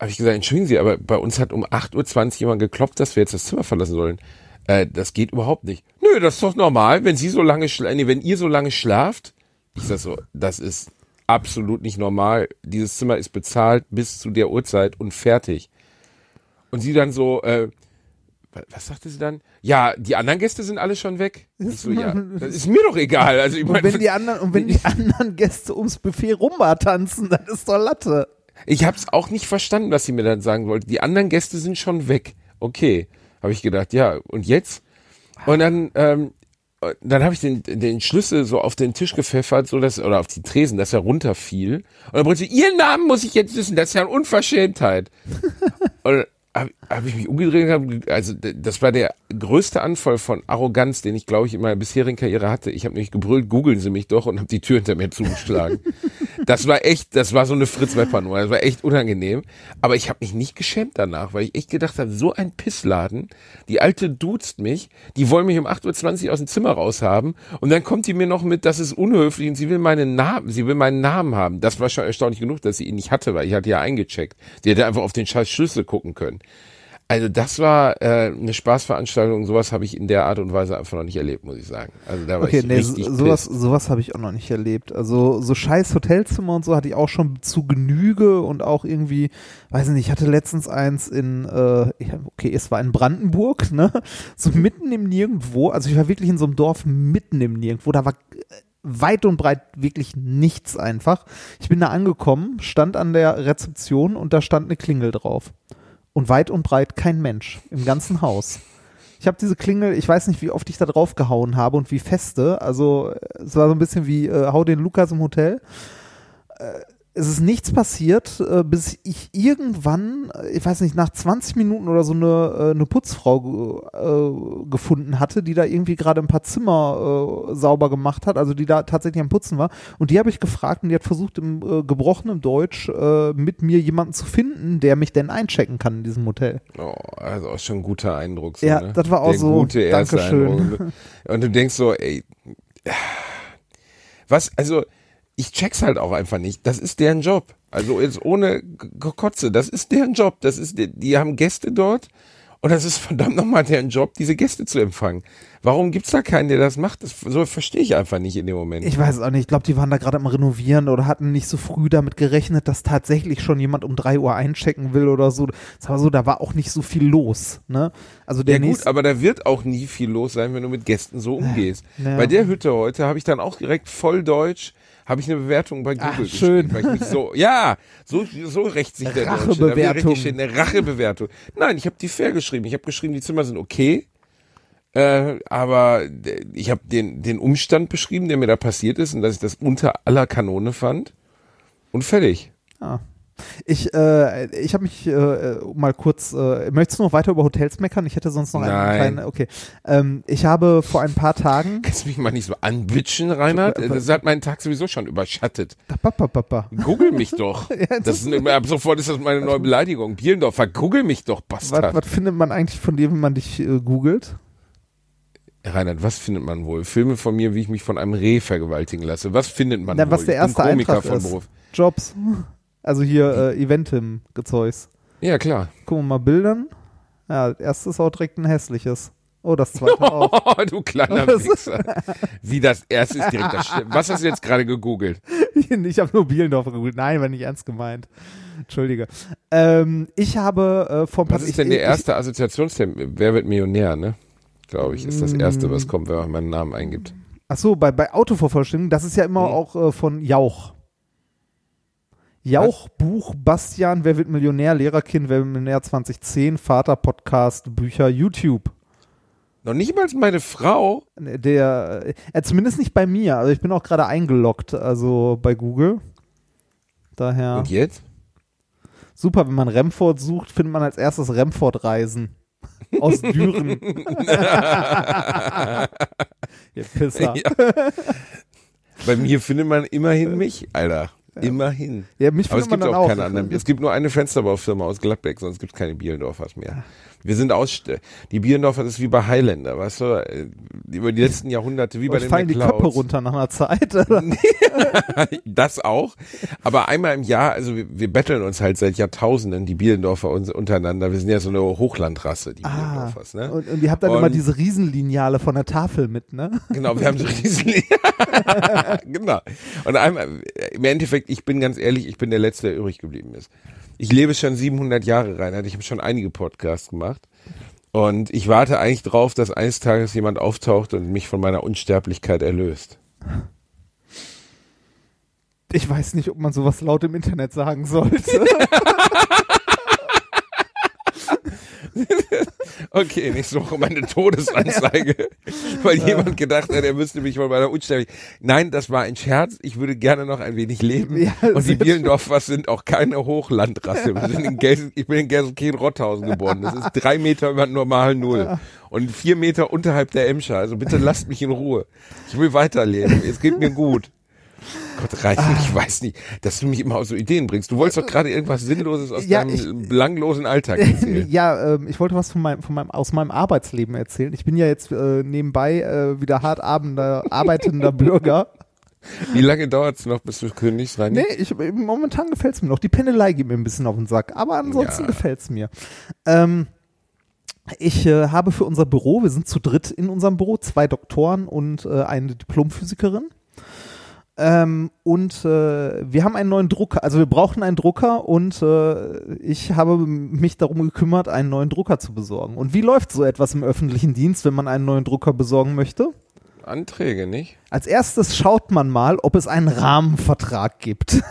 habe ich gesagt, entschuldigen Sie, aber bei uns hat um 8.20 Uhr jemand geklopft, dass wir jetzt das Zimmer verlassen sollen. Äh, das geht überhaupt nicht. Nö, das ist doch normal, wenn Sie so lange schla nee, wenn ihr so lange schlaft. Ich sag so, das ist absolut nicht normal. Dieses Zimmer ist bezahlt bis zu der Uhrzeit und fertig. Und sie dann so, äh, wa- was sagte sie dann? Ja, die anderen Gäste sind alle schon weg. Ich so, ja, das ist mir doch egal. Also ich Und meine, wenn die anderen, und wenn die anderen Gäste ums Buffet rumba tanzen, dann ist doch Latte. Ich habe es auch nicht verstanden, was sie mir dann sagen wollte. Die anderen Gäste sind schon weg. Okay, habe ich gedacht. Ja, und jetzt? Und dann, ähm, dann habe ich den, den Schlüssel so auf den Tisch gepfeffert, so dass oder auf die Tresen, dass er runterfiel. Und dann brüllte sie, Ihren Namen muss ich jetzt wissen. Das ist ja eine Unverschämtheit. und habe hab ich mich umgedreht, und hab, also das war der größte Anfall von Arroganz, den ich glaube ich in meiner bisherigen Karriere hatte. Ich habe nämlich gebrüllt, googeln Sie mich doch und habe die Tür hinter mir zugeschlagen. das war echt, das war so eine Fritz Wepper Nummer, das war echt unangenehm. Aber ich habe mich nicht geschämt danach, weil ich echt gedacht habe, so ein Pissladen, die alte duzt mich, die wollen mich um 8.20 Uhr aus dem Zimmer raushaben und dann kommt die mir noch mit, das ist unhöflich und sie will meinen Namen, sie will meinen Namen haben. Das war schon erstaunlich genug, dass sie ihn nicht hatte, weil ich hatte ja eingecheckt. Die hätte einfach auf den scheiß Schlüssel gucken können. Also das war äh, eine Spaßveranstaltung, sowas habe ich in der Art und Weise einfach noch nicht erlebt, muss ich sagen. Also da war Okay, ich nee, richtig so- sowas, pissed. sowas habe ich auch noch nicht erlebt. Also so scheiß Hotelzimmer und so hatte ich auch schon zu Genüge und auch irgendwie, weiß nicht, ich hatte letztens eins in, äh, okay, es war in Brandenburg, ne, so mitten im Nirgendwo, also ich war wirklich in so einem Dorf mitten im Nirgendwo, da war äh, weit und breit wirklich nichts einfach. Ich bin da angekommen, stand an der Rezeption und da stand eine Klingel drauf. Und weit und breit kein Mensch im ganzen Haus. Ich habe diese Klingel, ich weiß nicht, wie oft ich da drauf gehauen habe und wie feste. Also es war so ein bisschen wie äh, hau den Lukas im Hotel. Äh, es ist nichts passiert, äh, bis ich irgendwann, äh, ich weiß nicht, nach 20 Minuten oder so eine, äh, eine Putzfrau äh, gefunden hatte, die da irgendwie gerade ein paar Zimmer äh, sauber gemacht hat, also die da tatsächlich am Putzen war. Und die habe ich gefragt und die hat versucht, im äh, gebrochenen Deutsch mit mir jemanden zu finden, der mich denn einchecken kann in diesem Hotel. Oh, also auch schon ein guter Eindruck. So, Ja, ne? das war auch Der so, Gute erste Dankeschön. Eindruck. Und du denkst so, ey, was, also ich check's halt auch einfach nicht. Das ist deren Job. Also jetzt ohne Gekotze, das ist deren Job. Das ist, die, die haben Gäste dort und das ist verdammt nochmal deren Job, diese Gäste zu empfangen. Warum gibt's da keinen, der das macht? Das so verstehe ich einfach nicht in dem Moment. Ich weiß es auch nicht. Ich glaube, die waren da gerade am Renovieren oder hatten nicht so früh damit gerechnet, dass tatsächlich schon jemand um drei Uhr einchecken will oder so. Das war so, da war auch nicht so viel los. Ne? Also der ja gut, aber da wird auch nie viel los sein, wenn du mit Gästen so umgehst. Ja. Bei der Hütte heute habe ich dann auch direkt voll Deutsch, habe ich eine Bewertung bei Google Ach, geschrieben, schön. mich so, ja, so, so rächt sich der Deutsche. Da will Rachebewertung. Eine Rachebewertung. Nein, ich habe die fair geschrieben. Ich habe geschrieben, die Zimmer sind okay. Äh, aber ich habe den, den Umstand beschrieben, der mir da passiert ist und dass ich das unter aller Kanone fand. Und fertig. Ah. Ich, äh, ich habe mich äh, mal kurz, äh, möchtest du noch weiter über Hotels meckern? Ich hätte sonst noch einen Nein. kleinen, okay. Ähm, ich habe vor ein paar Tagen, Kannst du mich mal nicht so anbitschen, Reinhard? Das hat meinen Tag sowieso schon überschattet. Google mich doch. das ist, ab sofort ist das meine neue Beleidigung. Bielendorfer, google mich doch, Was, Bastard. was findet man eigentlich von dir, wenn man dich äh, googelt? Reinhard, was findet man wohl? Filme von mir, wie ich mich von einem Reh vergewaltigen lasse. Was findet man Na, wohl? was der Ich bin erste Komiker Eintrag von ist. Beruf. Jobs. Also hier äh, Eventim Gezeugs. Ja, klar. Gucken wir mal Bildern. Ja, das erste ist auch direkt ein hässliches. Oh, das zweite auch. Oh, du kleiner? Wichser. Wie das erste ist direkt das Sch- Was hast du jetzt gerade gegoogelt? ich habe nur Bielendorf gegoogelt. Nein, war nicht ernst gemeint. Entschuldige. Ähm, ich habe äh, vor Was ist ich- denn der ich- erste Assoziationstermin? Wer wird Millionär, ne? Glaube ich, ist das erste, was kommt, wenn man meinen Namen eingibt. Ach so, bei, bei Autovervollständigung, das ist ja immer Mhm. auch äh, von Jauch. Jauch, Buch, Bastian, Wer wird Millionär, Lehrerkind, Wer wird Millionär 2010, Vater, Podcast, Bücher, YouTube. Noch nicht mal meine Frau. Der, äh, zumindest nicht bei mir, also ich bin auch gerade eingeloggt, also bei Google. Daher, Und jetzt? super, wenn man Remford sucht, findet man als erstes Remford-Reisen. Aus Düren. Ihr Pisser. Ja. Bei mir findet man immerhin mich, Alter. Immerhin. Ja, mich Aber es gibt dann auch auch. keine anderen. Es gibt nur eine Fensterbaufirma aus Gladbeck, sonst gibt es keine Bielendorfers mehr. Wir sind aus, die Bielendorfer das ist wie bei Highlander, weißt du, über die letzten Jahrhunderte, wie bei den fallen die Köpfe McClouds. runter nach einer Zeit. oder? das auch. Aber einmal im Jahr, also wir, wir betteln uns halt seit Jahrtausenden, die Bielendorfer uns untereinander. Wir sind ja so eine Hochlandrasse, die Ah, Bielendorfers, ne? und, und ihr habt dann immer Und- diese Riesenlineale von der Tafel mit, ne? Genau, wir haben so riesen. genau. Und einmal, im Endeffekt, ich bin ganz ehrlich, ich bin der Letzte, der übrig geblieben ist. Ich lebe schon 700 Jahre, Reinhard. Ich habe schon einige Podcasts gemacht. Und ich warte eigentlich drauf, dass eines Tages jemand auftaucht und mich von meiner Unsterblichkeit erlöst. Ich weiß nicht, ob man sowas laut im Internet sagen sollte. Okay, nächste Woche meine Todesanzeige, weil jemand gedacht hat, er müsste mich von meiner Unsterblichkeit. Nein, das war ein Scherz. Ich würde gerne noch ein wenig leben. Ja, und die Bielendorfers sind auch keine Hochlandrasse. Ich bin in Gelsenkirchen-Rotthausen geboren. Das ist drei Meter über normal Null. Und vier Meter unterhalb der Emscher. Also bitte lasst mich in Ruhe. Ich will weiterleben. Es geht mir gut. Gott, Ralf, Ah. ich weiß nicht, dass du mich immer auf so Ideen bringst. Du wolltest doch gerade irgendwas Sinnloses aus Ja, deinem belanglosen Alltag erzählen. ja, ähm, ich wollte was von meinem, von meinem, aus meinem Arbeitsleben erzählen. Ich bin ja jetzt äh, nebenbei äh, wieder hart arbeitender Bürger. Wie lange dauert es noch, bis du kündigst, Reini? Nee, ich, momentan gefällt's mir noch. Die Pendelei geht mir ein bisschen auf den Sack, aber ansonsten Ja. gefällt's mir. Ähm, ich äh, habe für unser Büro, wir sind zu dritt in unserem Büro, zwei Doktoren und äh, eine Diplomphysikerin. Ähm, und äh, wir haben einen neuen Drucker, also wir brauchen einen Drucker und äh, ich habe mich darum gekümmert, einen neuen Drucker zu besorgen. Und wie läuft so etwas im öffentlichen Dienst, wenn man einen neuen Drucker besorgen möchte? Anträge, nicht? Als erstes schaut man mal, ob es einen Rahmenvertrag gibt.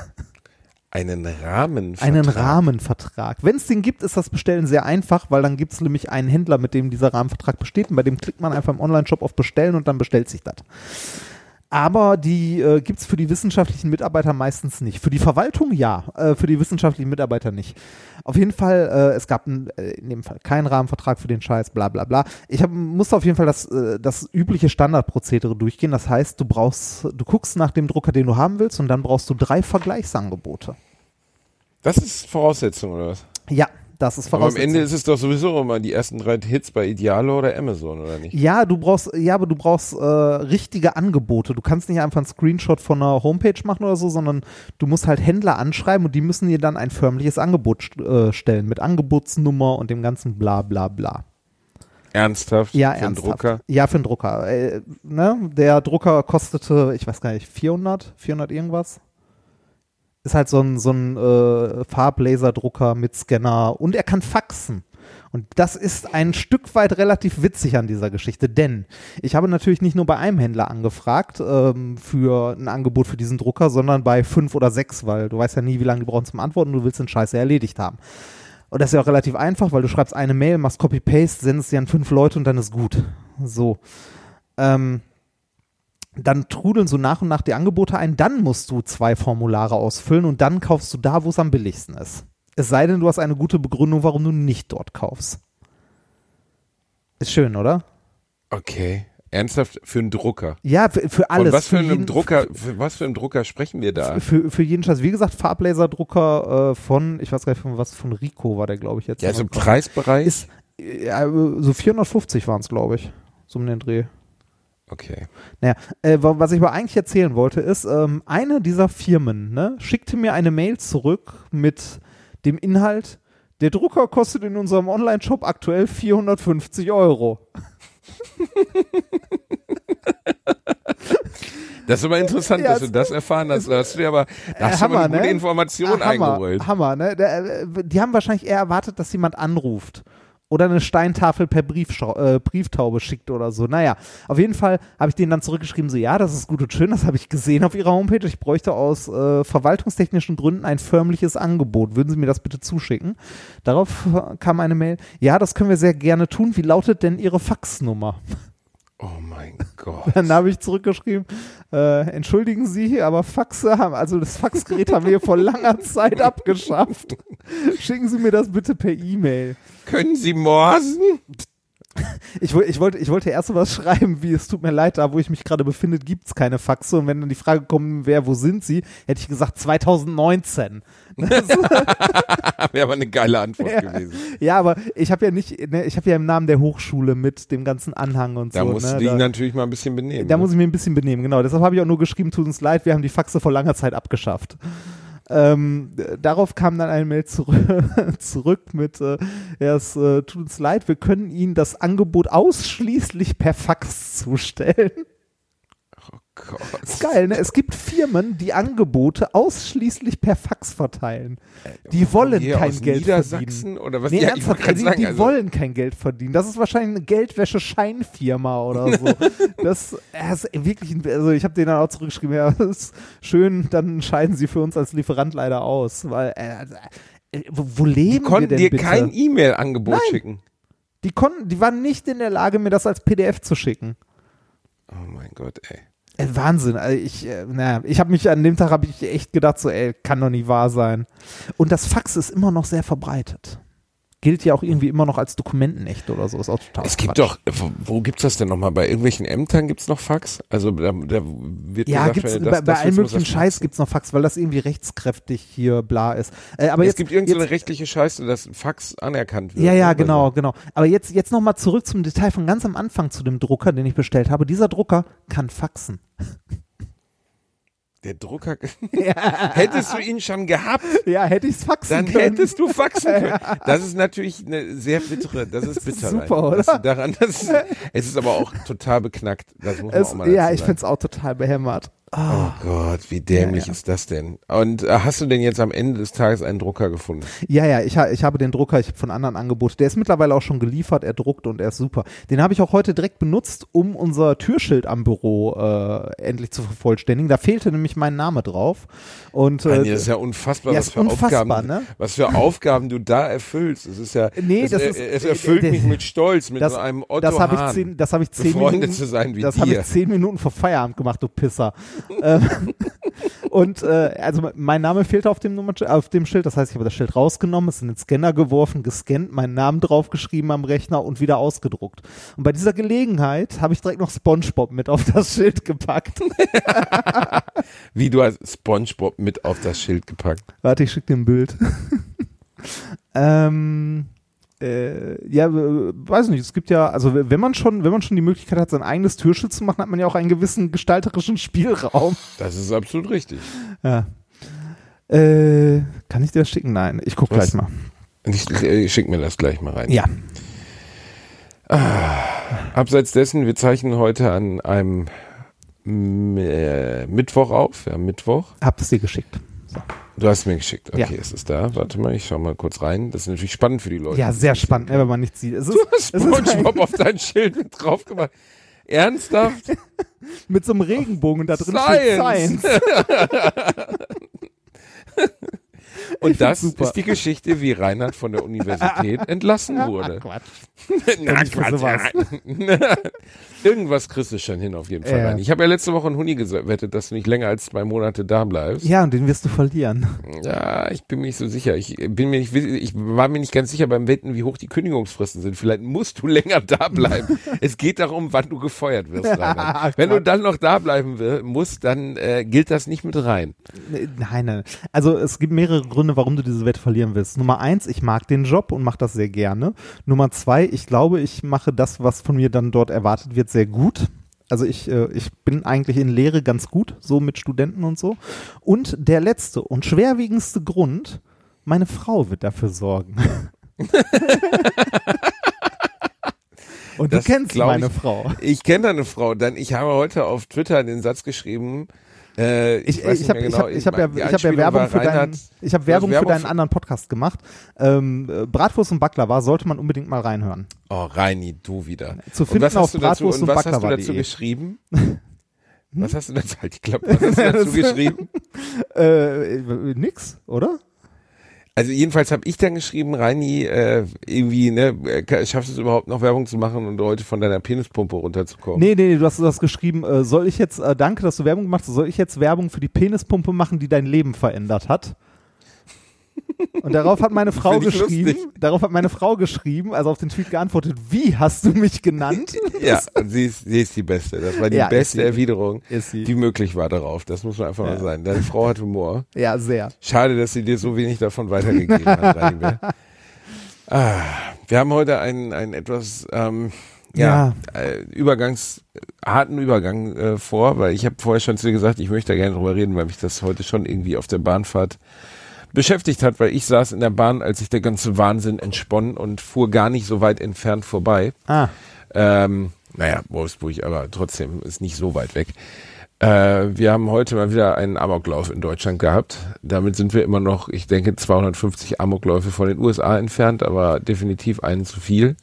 Einen Rahmenvertrag. Einen Rahmenvertrag. Wenn es den gibt, ist das Bestellen sehr einfach, weil dann gibt es nämlich einen Händler, mit dem dieser Rahmenvertrag besteht und bei dem klickt man einfach im Online-Shop auf Bestellen und dann bestellt sich das. Aber die äh, gibt es für die wissenschaftlichen Mitarbeiter meistens nicht. Für die Verwaltung ja, äh, für die wissenschaftlichen Mitarbeiter nicht. Auf jeden Fall, äh, es gab n, äh, in dem Fall keinen Rahmenvertrag für den Scheiß, bla bla bla. Ich hab, musste auf jeden Fall das, äh, das übliche Standardprozedere durchgehen. Das heißt, du brauchst, du guckst nach dem Drucker, den du haben willst, und dann brauchst du drei Vergleichsangebote. Das ist Voraussetzung, oder was? Ja, das ist Aber am. Ende ist es doch sowieso immer die ersten drei Hits bei Idealo oder Amazon, oder nicht? Ja, du brauchst, ja, aber du brauchst äh, richtige Angebote. Du kannst nicht einfach einen Screenshot von einer Homepage machen oder so, sondern du musst halt Händler anschreiben und die müssen dir dann ein förmliches Angebot äh, stellen mit Angebotsnummer und dem ganzen bla bla bla. Ernsthaft? Ja, Für einen ernsthaft. Drucker? Ja, für einen Drucker. Äh, ne? Der Drucker kostete, ich weiß gar nicht, 400, 400 irgendwas. Ist halt so ein, so ein äh, Farblaserdrucker mit Scanner und er kann faxen. Und das ist ein Stück weit relativ witzig an dieser Geschichte, denn ich habe natürlich nicht nur bei einem Händler angefragt ähm, für ein Angebot für diesen Drucker, sondern bei fünf oder sechs, weil du weißt ja nie, wie lange die brauchen zum Antworten, du willst den Scheiße erledigt haben. Und das ist ja auch relativ einfach, weil du schreibst eine Mail, machst Copy-Paste, sendest sie an fünf Leute und dann ist gut. So. Ähm, dann trudeln so nach und nach die Angebote ein, dann musst du zwei Formulare ausfüllen und dann kaufst du da, wo es am billigsten ist. Es sei denn, du hast eine gute Begründung, warum du nicht dort kaufst. Ist schön, oder? Okay. Ernsthaft für einen Drucker. Ja, für, für alles. Und was für, für einen Drucker, für was für einen Drucker sprechen wir da? Für, für jeden Scheiß. Wie gesagt, Farblaserdrucker äh, von, ich weiß gar nicht von was, von Rico war der, glaube ich, jetzt. Ja, also im Preisbereich? Ist, ja, so 450 waren es, glaube ich. So um den Dreh. Okay. Naja, äh, wa- was ich aber eigentlich erzählen wollte, ist, ähm, eine dieser Firmen ne, schickte mir eine Mail zurück mit dem Inhalt, der Drucker kostet in unserem Online-Shop aktuell 450 Euro. Das ist aber interessant, Ja, dass du das erfahren hast. Da hast du dir aber, da hast Äh, du aber eine gute ne? Information Ah, Hammer, eingeholt. Hammer, ne? Äh, die haben wahrscheinlich eher erwartet, dass jemand anruft. Oder eine Steintafel per Briefschau äh, Brieftaube schickt oder so. Naja, auf jeden Fall habe ich denen dann zurückgeschrieben, so ja, das ist gut und schön, das habe ich gesehen auf ihrer Homepage. Ich bräuchte aus äh, verwaltungstechnischen Gründen ein förmliches Angebot. Würden Sie mir das bitte zuschicken? Darauf kam eine Mail, ja, das können wir sehr gerne tun. Wie lautet denn Ihre Faxnummer? Oh mein Gott. Dann habe ich zurückgeschrieben, äh, entschuldigen Sie, aber Faxe haben, also das Faxgerät haben wir vor langer Zeit abgeschafft. Schicken Sie mir das bitte per E-Mail. Können Sie morsen? Ich, ich, wollte, ich wollte erst so was schreiben, wie es tut mir leid, da wo ich mich gerade befinde, gibt es keine Faxe. Und wenn dann die Frage kommen wäre, wo sind sie, hätte ich gesagt 2019. Das, Wäre aber eine geile Antwort Ja. gewesen. ja, aber ich habe ja nicht, ne, ich habe ja im Namen der Hochschule mit dem ganzen Anhang und Da so. musst ne, du dich da, natürlich mal ein bisschen benehmen. Da ne? muss ich mir ein bisschen benehmen, genau. Deshalb habe ich auch nur geschrieben, tut uns leid, wir haben die Faxe vor langer Zeit abgeschafft. Ähm, darauf kam dann eine Mail zurück, zurück mit, äh, ja, es äh, tut uns leid, wir können Ihnen das Angebot ausschließlich per Fax zustellen. Gott. ist geil, ne? Es gibt Firmen, die Angebote ausschließlich per Fax verteilen. Die wollen Hier kein aus Geld Niedersachsen verdienen. oder was? Nee, ja, ernsthaft, die, sagen, die also, wollen kein Geld verdienen. Das ist wahrscheinlich eine Geldwäsche-Scheinfirma oder so. das, das ist wirklich, ein- also ich habe denen dann auch zurückgeschrieben, ja, das ist schön, dann scheiden sie für uns als Lieferant leider aus, weil, äh, äh, wo, wo leben die wir konnten denn dir bitte? kein E-Mail-Angebot schicken. die konnten, die waren nicht in der Lage, mir das als PDF zu schicken. Oh mein Gott, ey. Äh, Wahnsinn. Also ich, äh, naja, ich habe mich an dem Tag habe ich echt gedacht, so, ey, kann doch nicht wahr sein. Und das Fax ist immer noch sehr verbreitet. Gilt ja auch irgendwie immer noch als Dokumentenecht oder so. Ist auch total Es gibt Quatsch. doch, wo, wo gibt's das denn nochmal? Bei irgendwelchen Ämtern gibt's noch Fax? Also da, da wird Ja, gesagt, gibt's, bei, das, bei das allen möglichen Scheiß faxen. gibt's noch Fax, weil das irgendwie rechtskräftig hier bla ist. Äh, aber es jetzt, gibt irgendeine jetzt, rechtliche Scheiße, dass Fax anerkannt wird. Ja, ja, ne? genau, genau. Aber jetzt, jetzt nochmal zurück zum Detail von ganz am Anfang zu dem Drucker, den ich bestellt habe. Dieser Drucker kann faxen. Der Drucker. Hättest du ihn schon gehabt, Ja, hätte ich's faxen dann können. hättest du faxen können. Das ist natürlich eine sehr bittere, das ist Das ist bitter. super, oder? du Daran, das, es ist aber auch total beknackt. Das muss man es, auch mal ja, ich sagen. find's auch total behämmert. Oh Gott, wie dämlich Ja, ja. ist das denn? Und äh, hast du denn jetzt am Ende des Tages einen Drucker gefunden? Ja, ja, ich, ha, ich habe den Drucker, ich habe von anderen Angebote. Der ist mittlerweile auch schon geliefert, er druckt und er ist super. Den habe ich auch heute direkt benutzt, um unser Türschild am Büro äh, endlich zu vervollständigen. Da fehlte nämlich mein Name drauf. Und äh, Anja, das ist ja unfassbar, ja, was für unfassbar, Aufgaben, ne? was für Aufgaben du da erfüllst. Es ist ja, Nee, es, das äh, ist- es erfüllt äh, mich mit Stolz, mit das, so einem Otto das habe ich zehn, das habe ich zehn Minuten, zu sein wie das habe ich zehn Minuten vor Feierabend gemacht, du Pisser. Ähm, und äh, also mein Name fehlte auf dem, Nummer, auf dem Schild, das heißt, ich habe das Schild rausgenommen, es in den Scanner geworfen, gescannt, meinen Namen draufgeschrieben am Rechner und wieder ausgedruckt. Und bei dieser Gelegenheit habe ich direkt noch SpongeBob mit auf das Schild gepackt. Wie du hast SpongeBob mit auf das Schild gepackt. Warte, ich schicke dir ein Bild. ähm, äh, ja, weiß nicht, es gibt ja, also wenn man schon, wenn man schon die Möglichkeit hat, sein eigenes Türschild zu machen, hat man ja auch einen gewissen gestalterischen Spielraum. Das ist absolut richtig. Ja. Äh, kann ich dir das schicken? Nein, ich guck Was? gleich mal. Ich, ich schick mir das gleich mal rein. Ja. Abseits dessen, wir zeichnen heute an einem äh, Mittwoch auf. Ja, Mittwoch. Hab es dir geschickt. Du hast mir geschickt. Okay, Ja. ist es da? Warte mal, ich schau mal kurz rein. Das ist natürlich spannend für die Leute. Ja, sehr spannend, ne, wenn man nichts sieht. Es ist, Du hast es ist SpongeBob auf dein Schild mit drauf gemacht. Ernsthaft? mit so einem Regenbogen und da drin Science. steht Science. Und das super. ist die Geschichte, wie Reinhard von der Universität entlassen wurde. Quatsch. Na, sowas. Irgendwas kriegst du schon hin auf jeden Fall rein. Ich habe ja letzte Woche einen Huni gewettet, dass du nicht länger als zwei Monate da bleibst. Ja, und den wirst du verlieren. Ja, ich bin mir nicht so sicher. Ich bin mir nicht, ich war mir nicht ganz sicher beim Wetten, wie hoch die Kündigungsfristen sind. Vielleicht musst du länger da bleiben. es geht darum, wann du gefeuert wirst. Wenn du dann noch da bleiben musst, dann äh, gilt das nicht mit rein. Nee, Nein, nein. Also es gibt mehrere Gründe, warum du diese Wette verlieren willst. Nummer eins, ich mag den Job und mache das sehr gerne. Nummer zwei, ich glaube, ich mache das, was von mir dann dort erwartet wird, sehr gut. Also ich, äh, ich bin eigentlich in Lehre ganz gut, so mit Studenten und so. Und der letzte und schwerwiegendste Grund, meine Frau wird dafür sorgen. und Das du kennst glaub meine ich- Frau. Ich kenne deine Frau, denn ich habe heute auf Twitter den Satz geschrieben. Äh, ich Ich, ich habe mehr ich genau. hab, ich hab ja, ich hab ja Anspielung Werbung für deinen, ich hab Werbung für deinen anderen Podcast gemacht. Ähm, äh, Bratwurst und Baklava sollte man unbedingt mal reinhören. Oh, Reini, du wieder. Zu und finden was auf hast du dazu, Bratwurst und und was hast du dazu Baklava.de. geschrieben? Was hast du dazu, halt die Klappe, was hast du dazu geschrieben? Äh, nix, oder? Also jedenfalls habe ich dann geschrieben, Reini, äh, irgendwie, ne, äh, schaffst du es überhaupt noch Werbung zu machen und heute von deiner Penispumpe runterzukommen? Nee, nee, nee, du hast, du hast geschrieben, äh, soll ich jetzt, äh, danke, dass du Werbung gemacht hast, soll ich jetzt Werbung für die Penispumpe machen, die dein Leben verändert hat? Und darauf hat meine Frau geschrieben, lustig. darauf hat meine Frau geschrieben, also auf den Tweet geantwortet, wie hast du mich genannt? Ja, sie ist, sie ist die Beste. Das war die Ja, beste. Erwiderung, die möglich war darauf. Das muss man einfach mal sein. Deine Frau hat Humor. Ja, sehr. Schade, dass sie dir so wenig davon weitergegeben hat. Ah, wir haben heute einen, einen etwas ähm, ja, Äh, Übergangs, harten Übergang äh, vor, weil ich habe vorher schon zu dir gesagt, ich möchte da gerne drüber reden, weil mich das heute schon irgendwie auf der Bahnfahrt beschäftigt hat, weil ich saß in der Bahn, als sich der ganze Wahnsinn entsponnen und fuhr gar nicht so weit entfernt vorbei. Ah, Ähm, naja, Wolfsburg, aber trotzdem ist nicht so weit weg. Äh, wir haben heute mal wieder einen Amoklauf in Deutschland gehabt. Damit sind wir immer noch, ich denke, 250 Amokläufe von den USA entfernt, aber definitiv einen zu viel.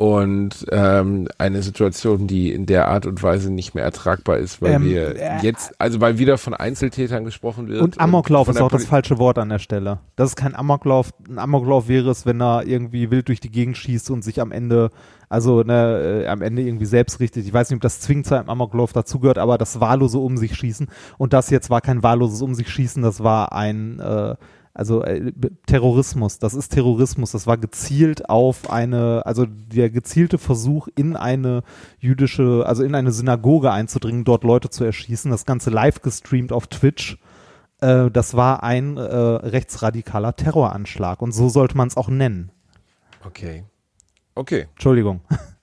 Und ähm, eine Situation, die in der Art und Weise nicht mehr ertragbar ist, weil Ähm, wir äh, jetzt, also weil wieder von Einzeltätern gesprochen wird. und Amoklauf von ist auch das Poli- falsche Wort an der Stelle. Das ist kein Amoklauf. Ein Amoklauf wäre es, wenn er irgendwie wild durch die Gegend schießt und sich am Ende, also ne, äh, am Ende irgendwie selbst richtet. Ich weiß nicht, ob das zwingend zu einem Amoklauf dazugehört, aber das wahllose Um sich schießen. Und das jetzt war kein wahlloses Um sich schießen, das war ein äh, also äh, Terrorismus, das ist Terrorismus, das war gezielt auf eine, also der gezielte Versuch in eine jüdische, also in eine Synagoge einzudringen, dort Leute zu erschießen, das Ganze live gestreamt auf Twitch. Äh, das war ein äh, rechtsradikaler Terroranschlag und so sollte man es auch nennen. Okay. Okay. Entschuldigung.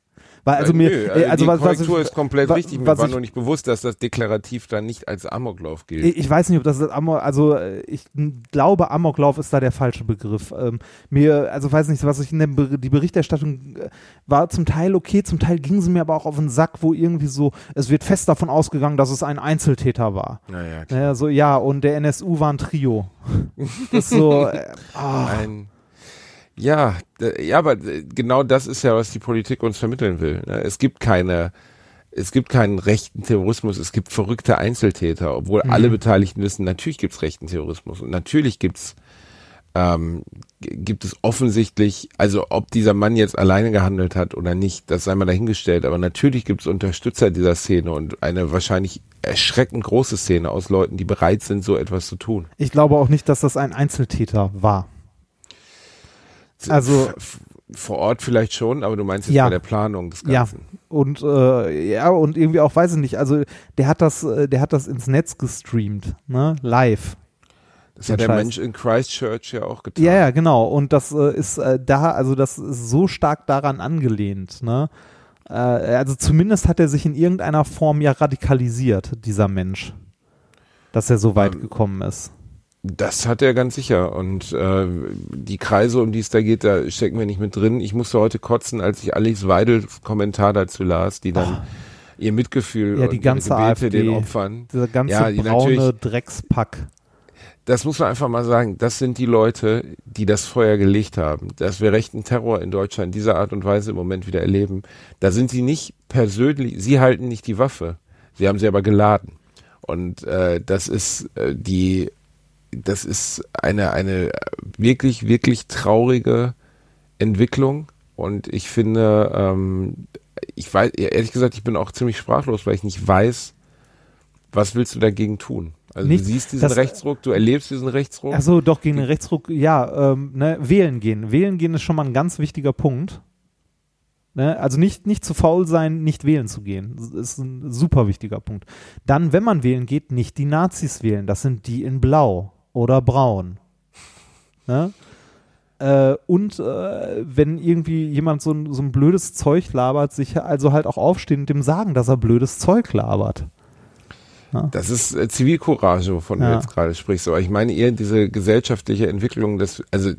Weil also mir, nö, äh, also also die was, was Korrektur ich, ist komplett wa- richtig. Mir was war ich- nur nicht bewusst, dass das deklarativ dann nicht als Amoklauf gilt. Ich ich weiß nicht, ob das Amok, also äh, ich glaube, Amoklauf ist da der falsche Begriff. Ähm, mir, also weiß nicht, was ich in der die Berichterstattung äh, war zum Teil okay, zum Teil ging sie mir aber auch auf den Sack, wo irgendwie so, es wird fest davon ausgegangen, dass es ein Einzeltäter war. naja, klar. Naja, so ja, und der NSU war ein Trio. Das ist so, äh, Ein, ja, ja, aber genau das ist ja, was die Politik uns vermitteln will. ne? Es gibt keine, es gibt keinen rechten Terrorismus, es gibt verrückte Einzeltäter, obwohl Mhm. alle Beteiligten wissen, natürlich gibt's rechten Terrorismus und natürlich gibt's ähm, gibt es offensichtlich, also ob dieser Mann jetzt alleine gehandelt hat oder nicht, das sei mal dahingestellt, aber natürlich gibt es Unterstützer dieser Szene und eine wahrscheinlich erschreckend große Szene aus Leuten, die bereit sind, so etwas zu tun. ich glaube auch nicht, dass das ein Einzeltäter war. Also- vor Ort vielleicht schon, aber du meinst jetzt Ja. bei der Planung des Ja, Ganzen. und äh, ja, und irgendwie auch, weiß ich nicht, also der hat das, äh, der hat das ins Netz gestreamt, ne, live. Das hat der Scheiß. Mensch in Christchurch ja auch getan. Ja, ja, genau. Und das äh, ist äh, da, also das ist so stark daran angelehnt, ne? Äh, also zumindest hat er sich in irgendeiner Form ja radikalisiert, dieser Mensch. Dass er so weit Ähm, gekommen ist. Das hat er ganz sicher. Und äh, die Kreise, um die es da geht, da stecken wir nicht mit drin. Ich musste heute kotzen, als ich Alice Weidels Kommentar dazu las, die dann ihr Mitgefühl Ah. Ja, die und ganze ihre Gebete AfD. den Opfern. Dieser ganze Ja, die braune Dreckspack. das muss man einfach mal sagen, das sind die Leute, die das Feuer gelegt haben. Dass wir rechten Terror in Deutschland dieser Art und Weise im Moment wieder erleben, da sind sie nicht persönlich, sie halten nicht die Waffe, sie haben sie aber geladen. Und äh, das ist äh, die, das ist eine, eine wirklich, wirklich traurige Entwicklung. Und ich finde, ähm, ich weiß, ehrlich gesagt, ich bin auch ziemlich sprachlos, weil ich nicht weiß, was willst du dagegen tun? Also Nicht- du siehst diesen das- Rechtsruck, du erlebst diesen Rechtsruck. Also doch gegen den Rechtsruck, ja, ähm, ne, wählen gehen. Wählen gehen ist schon mal ein ganz wichtiger Punkt. Ne? Also nicht, nicht zu faul sein, nicht wählen zu gehen. Das ist ein super wichtiger Punkt. Dann, wenn man wählen geht, nicht die Nazis wählen. Das sind die in Blau oder Braun. Ne? Äh, und äh, wenn irgendwie jemand so ein, so ein blödes Zeug labert, sich also halt auch aufstehen und dem sagen, dass er blödes Zeug labert. Das ist äh, Zivilcourage, wovon Ja. du jetzt gerade sprichst. Aber ich meine eher diese gesellschaftliche Entwicklung, des, also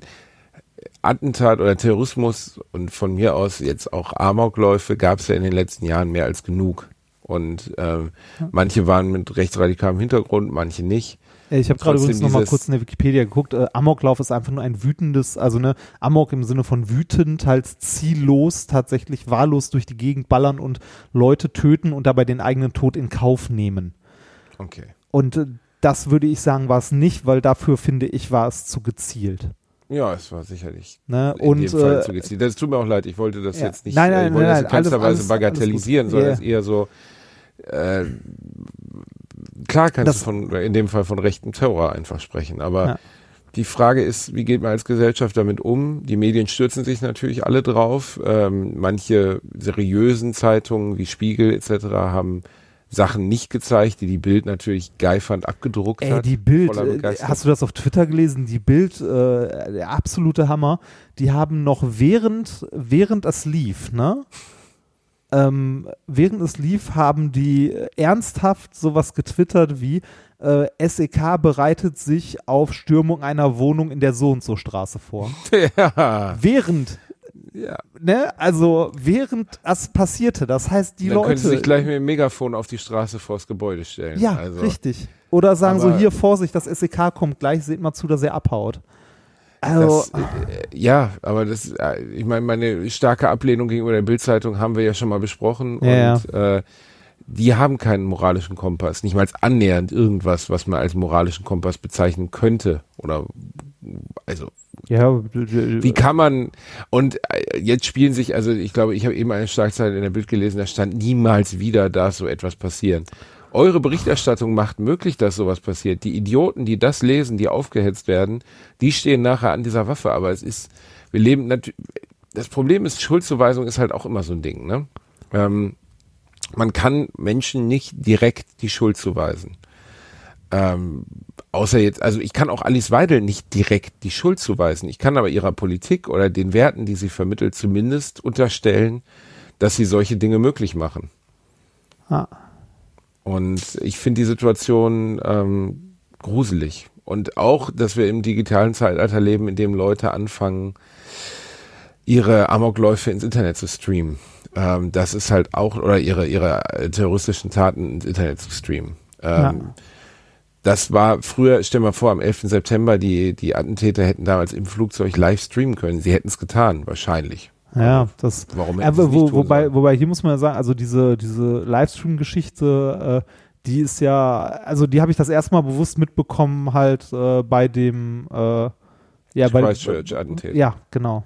Attentat oder Terrorismus und von mir aus jetzt auch Amokläufe gab es ja in den letzten Jahren mehr als genug. Und ähm, manche waren mit rechtsradikalem Hintergrund, manche nicht. Ich habe gerade übrigens nochmal kurz in der Wikipedia geguckt. Äh, Amoklauf ist einfach nur ein wütendes, also ne, Amok im Sinne von wütend, halt ziellos, tatsächlich wahllos durch die Gegend ballern und Leute töten und dabei den eigenen Tod in Kauf nehmen. Okay. Und äh, das würde ich sagen, war es nicht, weil dafür finde ich, war es zu gezielt. Ja, es war sicherlich Ne? in Und dem Fall äh, zu gezielt. Das tut mir auch leid, ich wollte das Ja. jetzt nicht, Nein, äh, nein, ich wollte nein, das in keinster Weise alles- bagatellisieren, alles sondern es eher so, äh, klar kannst Das- du von, in dem Fall von rechtem Terror einfach sprechen, aber Ja. die Frage ist, wie geht man als Gesellschaft damit um? Die Medien stürzen sich natürlich alle drauf. Ähm, manche seriösen Zeitungen wie Spiegel etc. haben Sachen nicht gezeigt, die die Bild natürlich geifernd abgedruckt Ey, hat. die Bild, äh, hast du das auf Twitter gelesen? Die Bild, äh, der absolute Hammer. Die haben noch während, während es lief, ne? Ähm, während es lief, haben die äh, ernsthaft sowas getwittert wie äh, SEK bereitet sich auf Stürmung einer Wohnung in der so und so Straße vor. ja, Während, ja. ne? Also während das passierte. Das heißt, die Dann können Leute. sie sich gleich mit dem Megafon auf die Straße vors Gebäude stellen. ja, also, richtig. Oder sagen so, Aber- hier Vorsicht, das SEK kommt gleich, seht mal zu, dass er abhaut. Also, Das, äh, ja, aber das, äh, ich meine, meine starke Ablehnung gegenüber der Bildzeitung haben wir ja schon mal besprochen Ja, und Äh, die haben keinen moralischen Kompass, nicht mal annähernd irgendwas, was man als moralischen Kompass bezeichnen könnte oder also ja, wie kann man und äh, jetzt spielen sich also ich glaube, ich habe eben eine Schlagzeile in der Bild gelesen, da stand niemals wieder darf so etwas passieren. Eure Berichterstattung macht möglich, dass sowas passiert. Die Idioten, die das lesen, die aufgehetzt werden, die stehen nachher an dieser Waffe. Aber es ist, wir leben natürlich, das Problem ist, Schuldzuweisung ist halt auch immer so ein Ding, ne? Ähm, man kann Menschen nicht direkt die Schuld zuweisen. Ähm, außer jetzt, also ich kann auch Alice Weidel nicht direkt die Schuld zuweisen. Ich kann aber ihrer Politik oder den Werten, die sie vermittelt, zumindest unterstellen, dass sie solche Dinge möglich machen. Ah. Und ich finde die Situation ähm, gruselig. Und auch, dass wir im digitalen Zeitalter leben, in dem Leute anfangen, ihre Amokläufe ins Internet zu streamen. Ähm, das ist halt auch, oder ihre, ihre äh, terroristischen Taten ins Internet zu streamen. Ähm, Ja. Das war früher, stell mal vor, am 11. September, die, die Attentäter hätten damals im Flugzeug live streamen können. Sie hätten es getan, wahrscheinlich. Ja, das. Warum Aber wo, wobei, wobei hier muss man ja sagen, also diese, diese Livestream-Geschichte, äh, die ist ja, also die habe ich das erste Mal bewusst mitbekommen, halt äh, bei dem, äh, ja, bei Christchurch-Attentat. Ja, genau.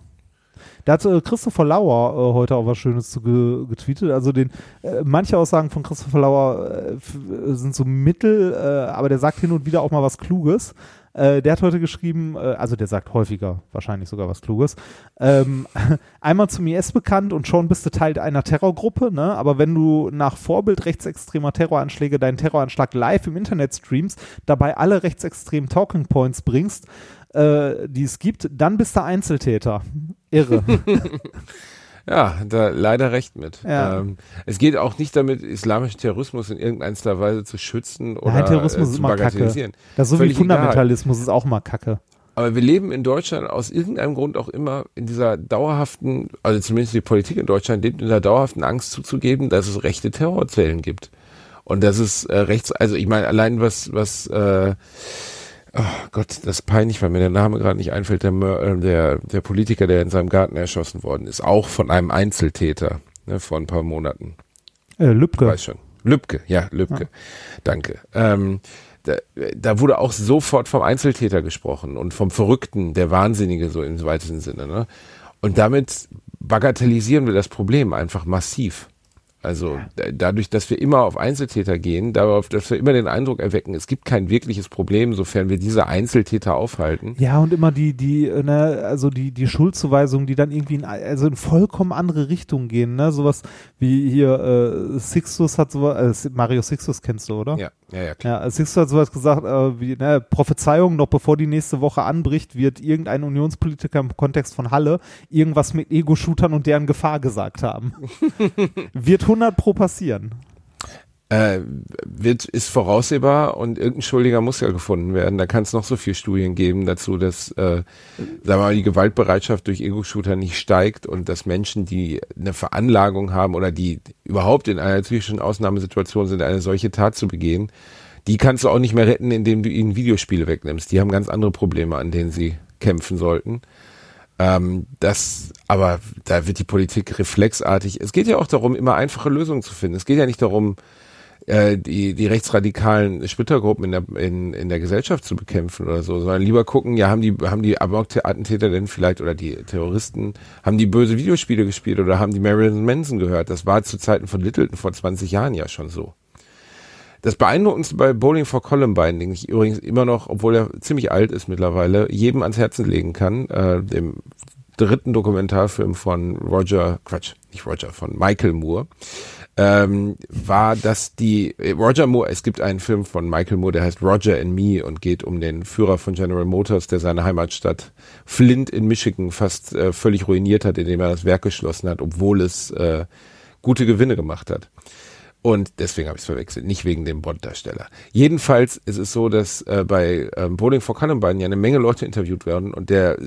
Da hat äh, Christopher Lauer äh, heute auch was Schönes zu ge getweetet. Also den äh, manche Aussagen von Christopher Lauer äh, sind so mittel, äh, aber der sagt hin und wieder auch mal was Kluges. Äh, der hat heute geschrieben, äh, also der sagt häufiger wahrscheinlich sogar was Kluges. Ähm, einmal zum IS bekannt und schon bist du Teil einer Terrorgruppe, ne? Aber wenn du nach Vorbild rechtsextremer Terroranschläge deinen Terroranschlag live im Internet streamst, dabei alle rechtsextremen Talking Points bringst, äh, die es gibt, dann bist du Einzeltäter. Irre. Ja, da leider recht mit. Ja. Ähm, es geht auch nicht damit, islamischen Terrorismus in irgendeiner Weise zu schützen oder Nein, Terrorismus äh, ist zu bagatellisieren. Das ist so wie Völlig egal. Fundamentalismus ist auch mal kacke. Aber wir leben in Deutschland aus irgendeinem Grund auch immer in dieser dauerhaften, also zumindest die Politik in Deutschland lebt in der dauerhaften Angst zuzugeben, dass es rechte Terrorzellen gibt. Und dass es äh, rechts, also ich meine, allein was, was äh, Oh Gott, das ist peinlich, weil mir der Name gerade nicht einfällt. Der, äh, der, der Politiker, der in seinem Garten erschossen worden ist, auch von einem Einzeltäter ne, vor ein paar Monaten. Äh, Lübcke. Weiß schon. Lübcke, ja, Lübcke. Danke. Ähm, da, da wurde auch sofort vom Einzeltäter gesprochen und vom Verrückten, der Wahnsinnige, so im weitesten Sinne. Ne? Und damit bagatellisieren wir das Problem einfach massiv. Also da- dadurch, dass wir immer auf Einzeltäter gehen, darauf, dass wir immer den Eindruck erwecken, es gibt kein wirkliches Problem, sofern wir diese Einzeltäter aufhalten. Ja, und immer die, die, ne, also die, die Schuldzuweisungen, die dann irgendwie in, also in vollkommen andere Richtungen gehen, ne? Sowas wie hier, äh, Sixtus hat sowas, äh, Mario Sixtus kennst du, oder? Ja, ja, ja, klar. Ja, Sixtus hat sowas gesagt, äh, wie, ne, Prophezeiung, noch bevor die nächste Woche anbricht, wird irgendein Unionspolitiker im Kontext von Halle irgendwas mit Ego-Shootern und deren Gefahr gesagt haben. wird 100 pro passieren. Äh, wird, ist voraussehbar und irgendein Schuldiger muss ja gefunden werden. Da kann es noch so viele Studien geben dazu, dass äh, sagen wir mal, die Gewaltbereitschaft durch Ego-Shooter nicht steigt und dass Menschen, die eine Veranlagung haben oder die überhaupt in einer psychischen Ausnahmesituation sind, eine solche Tat zu begehen, die kannst du auch nicht mehr retten, indem du ihnen Videospiele wegnimmst. Die haben ganz andere Probleme, an denen sie kämpfen sollten. Ähm, das, aber da wird die Politik reflexartig. Es geht ja auch darum, immer einfache Lösungen zu finden. Es geht ja nicht darum, äh, die, die rechtsradikalen Splittergruppen in der, in, in der Gesellschaft zu bekämpfen oder so, sondern lieber gucken, ja, haben die, haben die Amok-Attentäter denn vielleicht oder die Terroristen, haben die böse Videospiele gespielt oder haben die Marilyn Manson gehört? Das war zu Zeiten von Littleton vor 20 Jahren ja schon so. Das Beeindruckendste bei Bowling for Columbine, den ich übrigens immer noch, obwohl er ziemlich alt ist mittlerweile, jedem ans Herzen legen kann, äh, dem dritten Dokumentarfilm von Roger, Quatsch, nicht Roger, von Michael Moore, ähm, war, dass die äh, Roger Moore, es gibt einen Film von Michael Moore, der heißt Roger and Me und geht um den Führer von General Motors, der seine Heimatstadt Flint in Michigan fast äh, völlig ruiniert hat, indem er das Werk geschlossen hat, obwohl es äh, gute Gewinne gemacht hat. Und deswegen habe ich es verwechselt, nicht wegen dem Bond-Darsteller. Jedenfalls ist es so, dass äh, bei ähm, Bowling for Columbine ja eine Menge Leute interviewt werden und der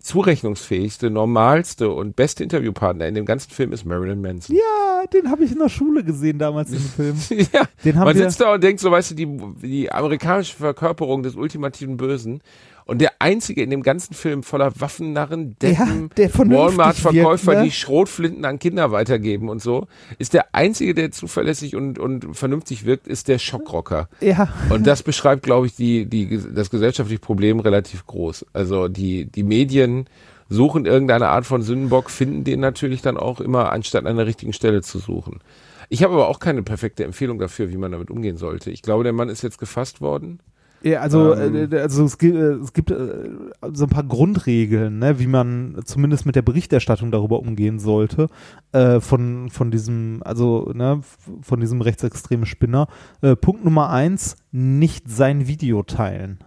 zurechnungsfähigste, normalste und beste Interviewpartner in dem ganzen Film ist Marilyn Manson. Ja, den habe ich in der Schule gesehen damals im Film. ja. Den haben Man wir- sitzt da und denkt so, weißt du, die, die amerikanische Verkörperung des ultimativen Bösen und der einzige in dem ganzen Film voller Waffennarren, Deppen, der vernünftig Walmart-Verkäufer, ne? die Schrotflinten an Kinder weitergeben und so, ist der einzige, der zuverlässig und, und vernünftig wirkt, ist der Schockrocker. Ja. Und das beschreibt, glaube ich, die, die, das gesellschaftliche Problem relativ groß. Also die, die Medien suchen irgendeine Art von Sündenbock, finden den natürlich dann auch immer, anstatt an der richtigen Stelle zu suchen. Ich habe aber auch keine perfekte Empfehlung dafür, wie man damit umgehen sollte. Ich glaube, der Mann ist jetzt gefasst worden. Ja, also, Ähm. äh, also es gibt, äh, es gibt äh, so ein paar Grundregeln, ne, wie man zumindest mit der Berichterstattung darüber umgehen sollte, äh, von, von diesem, also ne, von diesem rechtsextremen Spinner. Äh, Punkt Nummer eins, nicht sein Video teilen.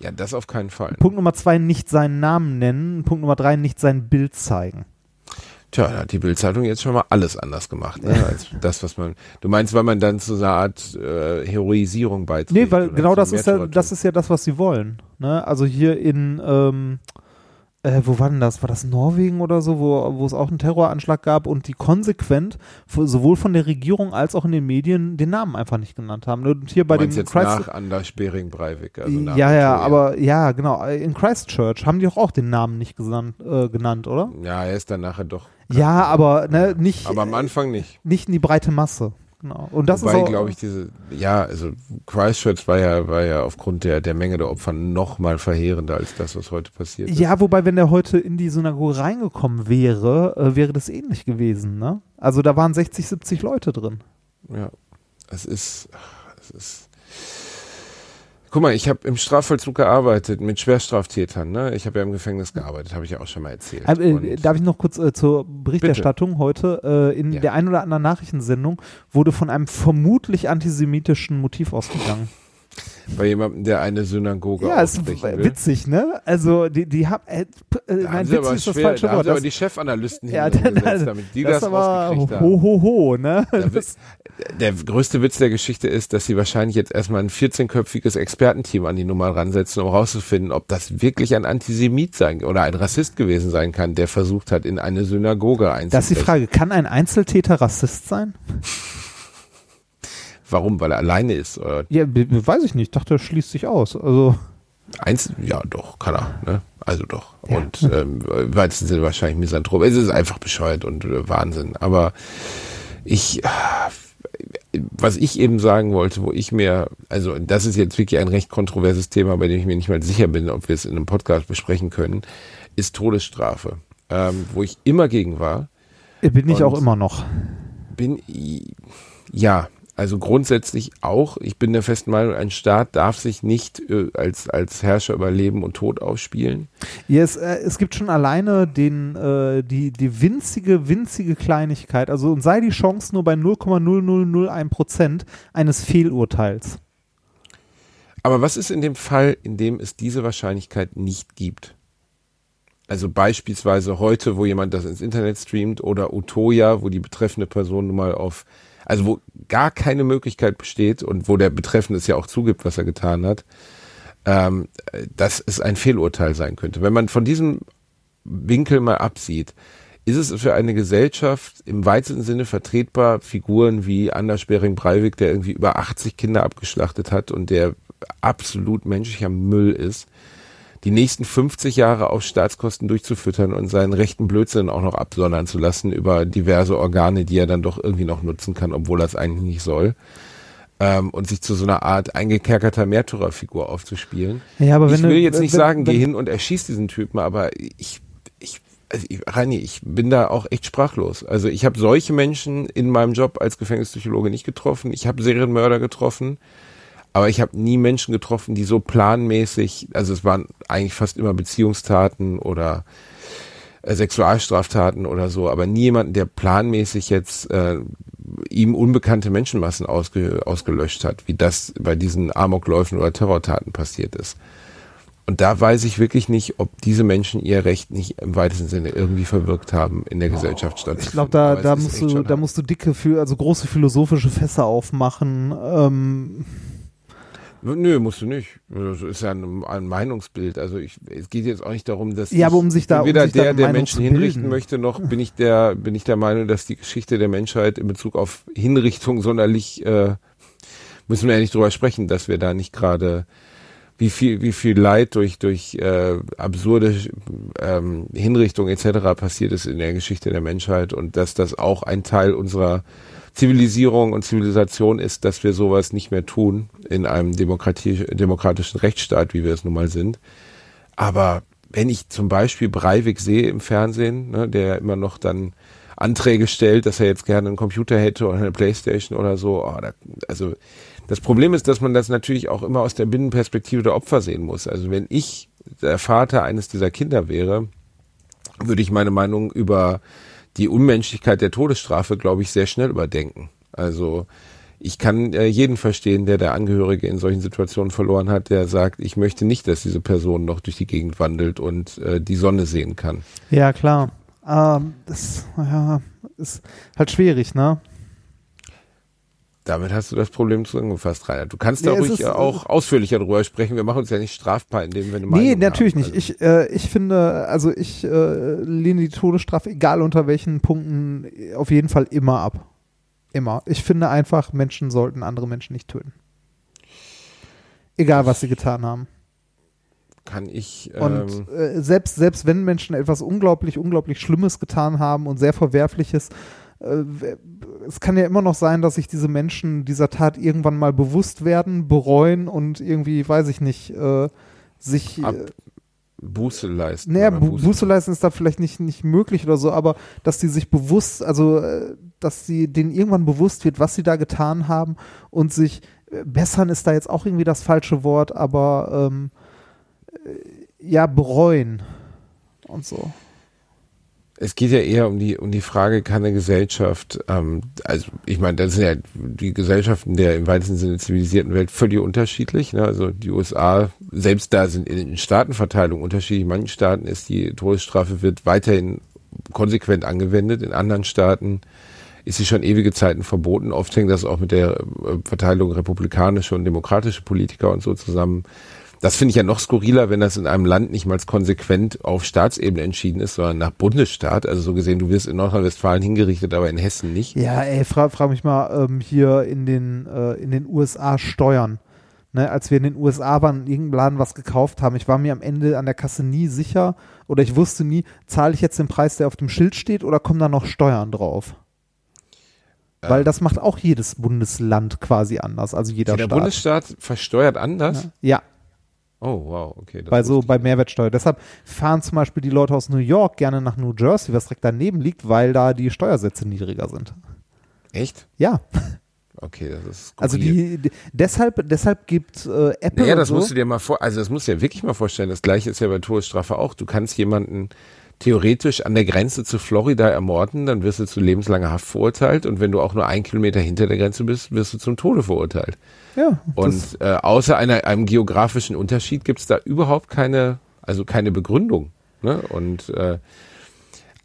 Ja, das auf keinen Fall. Punkt Nummer zwei, nicht seinen Namen nennen. Punkt Nummer drei, nicht sein Bild zeigen. Tja, da hat die Bildzeitung jetzt schon mal alles anders gemacht, ne, als das, was man. Du meinst, weil man dann zu so einer Art äh, Heroisierung beiträgt? Nee, weil genau das ist ja, das ist ja das, was sie wollen. Ne? Also hier in, ähm, äh, wo war denn das? War das Norwegen oder so, wo, wo es auch einen Terroranschlag gab und die konsequent sowohl von der Regierung als auch in den Medien den Namen einfach nicht genannt haben. Und hier bei dem jetzt Christ nach Anders Bering Breivik, also ja, ja, Victoria. aber ja, genau. In Christchurch haben die auch, auch den Namen nicht gesandt, äh, genannt, oder? Ja, er ist dann nachher doch. Ja, aber ne, nicht, Aber am Anfang nicht. nicht in die breite Masse. Genau. Und das Wobei, ist glaube ich, diese, ja, also Christchurch war ja, war ja aufgrund der, der Menge der Opfer noch mal verheerender als das, was heute passiert ist. Ja, wobei, wenn der heute in die Synagoge reingekommen wäre, äh, wäre das ähnlich gewesen, ne? Also da waren 60, 70 Leute drin. Ja. Es ist, es ist. Guck mal, ich habe im Strafvollzug gearbeitet mit Schwerstraftätern, ne? Ich habe ja im Gefängnis gearbeitet, habe ich ja auch schon mal erzählt. Äh, Und- äh, darf ich noch kurz äh, zur Berichterstattung heute? Äh, in Ja. der ein oder anderen Nachrichtensendung wurde von einem vermutlich antisemitischen Motiv ausgegangen. Bei jemandem, der eine Synagoge ja, ist witzig, ne? Also die, die haben, äh, äh, haben nein, sie aber witzig ist das schwer, falsche da haben Wort. sie aber die Chefanalysten ja, hingesetzt, damit die das, das aber rausgekriegt ho, haben. ho, ho, ne? Wird- Der größte Witz der Geschichte ist, dass sie wahrscheinlich jetzt erstmal ein 14-köpfiges Expertenteam an die Nummer ransetzen, um rauszufinden, ob das wirklich ein Antisemit sein oder ein Rassist gewesen sein kann, der versucht hat, in eine Synagoge einzubrechen. das ist die Frage, kann ein Einzeltäter Rassist sein? Warum? Weil er alleine ist? Oder Ja, weiß ich nicht. Ich dachte, er schließt sich aus. Also, eins? Ja, doch, kann er. Ne? Also doch. Und ähm, im weitesten Sinne wahrscheinlich Misanthrop. Es ist einfach bescheuert und äh, Wahnsinn. Aber ich, was ich eben sagen wollte, wo ich mir, also das ist jetzt wirklich ein recht kontroverses Thema, bei dem ich mir nicht mal sicher bin, ob wir es in einem Podcast besprechen können, ist Todesstrafe. Ähm, wo ich immer gegen war, bin ich auch immer noch. bin ja, also grundsätzlich auch. Ich bin der festen Meinung, ein Staat darf sich nicht äh, als als Herrscher über Leben und Tod ausspielen. Ja, es, äh, es gibt schon alleine den, äh, die, die winzige, winzige Kleinigkeit, also und sei die Chance nur bei 0,0001 Prozent eines Fehlurteils. Aber was ist in dem Fall, in dem es diese Wahrscheinlichkeit nicht gibt? Also beispielsweise heute, wo jemand das ins Internet streamt oder Utoya, wo die betreffende Person nun mal auf, also wo gar keine Möglichkeit besteht und wo der Betreffende es ja auch zugibt, was er getan hat, ähm, dass es ein Fehlurteil sein könnte. Wenn man von diesem Winkel mal absieht, ist es für eine Gesellschaft im weitesten Sinne vertretbar, Figuren wie Anders Bering Breivik, der irgendwie über 80 Kinder abgeschlachtet hat und der absolut menschlicher Müll ist, die nächsten 50 Jahre auf Staatskosten durchzufüttern und seinen rechten Blödsinn auch noch absondern zu lassen über diverse Organe, die er dann doch irgendwie noch nutzen kann, obwohl er es eigentlich nicht soll. Ähm, und sich zu so einer Art eingekerkerter Märtyrerfigur aufzuspielen. Ja, aber ich du- will jetzt wenn- nicht wenn- sagen, geh wenn- hin und erschieß diesen Typen, aber ich, ich, also ich, Reini, ich bin da auch echt sprachlos. Also ich habe solche Menschen in meinem Job als Gefängnispsychologe nicht getroffen. Ich habe Serienmörder getroffen, aber ich habe nie Menschen getroffen, die so planmäßig, also es waren eigentlich fast immer Beziehungstaten oder äh, Sexualstraftaten oder so, aber nie jemanden, der planmäßig jetzt äh, ihm unbekannte Menschenmassen ausge, ausgelöscht hat, wie das bei diesen Amokläufen oder Terrortaten passiert ist. Und da weiß ich wirklich nicht, ob diese Menschen ihr Recht nicht im weitesten Sinne irgendwie verwirkt haben in der Gesellschaft statt. Ich glaube, da, da musst du, da musst du dicke, also große philosophische Fässer aufmachen. Ähm, Nö, musst du nicht. Das ist ja ein, ein Meinungsbild. Also ich, es geht jetzt auch nicht darum, dass Ja, aber um sich da- um weder sich da der, der Menschen hinrichten möchte, noch bin ich der, bin ich der Meinung, dass die Geschichte der Menschheit in Bezug auf Hinrichtung sonderlich, äh, müssen wir ja nicht drüber sprechen, dass wir da nicht gerade wie viel, wie viel Leid durch, durch äh, absurde ähm, Hinrichtung etc. passiert ist in der Geschichte der Menschheit und dass das auch ein Teil unserer Zivilisierung und Zivilisation ist, dass wir sowas nicht mehr tun in einem demokratischen Rechtsstaat, wie wir es nun mal sind. Aber wenn ich zum Beispiel Breivik sehe im Fernsehen, ne, der immer noch dann Anträge stellt, dass er jetzt gerne einen Computer hätte oder eine Playstation oder so, oh, da, also das Problem ist, dass man das natürlich auch immer aus der Binnenperspektive der Opfer sehen muss. Also wenn ich der Vater eines dieser Kinder wäre, würde ich meine Meinung über die Unmenschlichkeit der Todesstrafe, glaube ich, sehr schnell überdenken. Also ich kann äh, jeden verstehen, der der Angehörige in solchen Situationen verloren hat, der sagt, ich möchte nicht, dass diese Person noch durch die Gegend wandelt und äh, die Sonne sehen kann. ja, klar. Ähm, das ja, ist halt schwierig, ne? Damit hast du das Problem zusammengefasst, Rainer. Du kannst Nee, da ruhig ist, äh, auch ausführlicher drüber sprechen. Wir machen uns ja nicht strafbar, indem wir eine Nee, Meinung natürlich haben. nicht. Also, Ich, äh, ich finde, also ich äh, lehne die Todesstrafe, egal unter welchen Punkten, auf jeden Fall immer ab. Immer. Ich finde einfach, Menschen sollten andere Menschen nicht töten. Egal, was sie getan haben. kann ich. Und Ähm, äh, selbst, selbst wenn Menschen etwas unglaublich, unglaublich Schlimmes getan haben und sehr Verwerfliches, es kann ja immer noch sein, dass sich diese Menschen dieser Tat irgendwann mal bewusst werden, bereuen und irgendwie, weiß ich nicht, äh, sich. Ab- äh, Buße leisten. naja, Bu Buße leisten ist da vielleicht nicht, nicht möglich oder so, aber dass die sich bewusst, also äh, dass sie denen irgendwann bewusst wird, was sie da getan haben und sich äh, bessern ist da jetzt auch irgendwie das falsche Wort, aber ähm, äh, ja, bereuen und so. Es geht ja eher um die um die Frage, kann eine Gesellschaft, ähm, also ich meine, das sind ja die Gesellschaften der im weitesten Sinne zivilisierten Welt völlig unterschiedlich. Ne? Also die USA, selbst da sind in den Staatenverteilungen unterschiedlich. In manchen Staaten ist die Todesstrafe wird weiterhin konsequent angewendet. In anderen Staaten ist sie schon ewige Zeiten verboten. Oft hängt das auch mit der äh, Verteilung republikanische und demokratische Politiker und so zusammen. Das finde ich ja noch skurriler, wenn das in einem Land nicht mal konsequent auf Staatsebene entschieden ist, sondern nach Bundesstaat. Also so gesehen, du wirst in Nordrhein-Westfalen hingerichtet, aber in Hessen nicht. Ja, ey, frag, frag mich mal ähm, hier in den, äh, in den USA Steuern. Ne, als wir in den USA waren und in irgendeinem Laden was gekauft haben, ich war mir am Ende an der Kasse nie sicher oder ich wusste nie, zahle ich jetzt den Preis, der auf dem Schild steht oder kommen da noch Steuern drauf? Weil das macht auch jedes Bundesland quasi anders, also jeder der Staat. Bundesstaat versteuert anders? ja, Oh, wow, okay. bei so bei Mehrwertsteuer. Deshalb fahren zum Beispiel die Leute aus New York gerne nach New Jersey, was direkt daneben liegt, weil da die Steuersätze niedriger sind. Echt? Ja, Okay, das ist also skurril. die, die deshalb deshalb gibt äh, Apple Naja, das so, musst du dir mal vor, also das musst du dir wirklich mal vorstellen. Das gleiche ist ja bei Todesstrafe auch. Du kannst jemanden theoretisch an der Grenze zu Florida ermorden, dann wirst du zu lebenslanger Haft verurteilt und wenn du auch nur einen Kilometer hinter der Grenze bist, wirst du zum Tode verurteilt. ja, Und äh, außer einer, einem geografischen Unterschied gibt's da überhaupt keine, also keine Begründung. Ne? Und äh,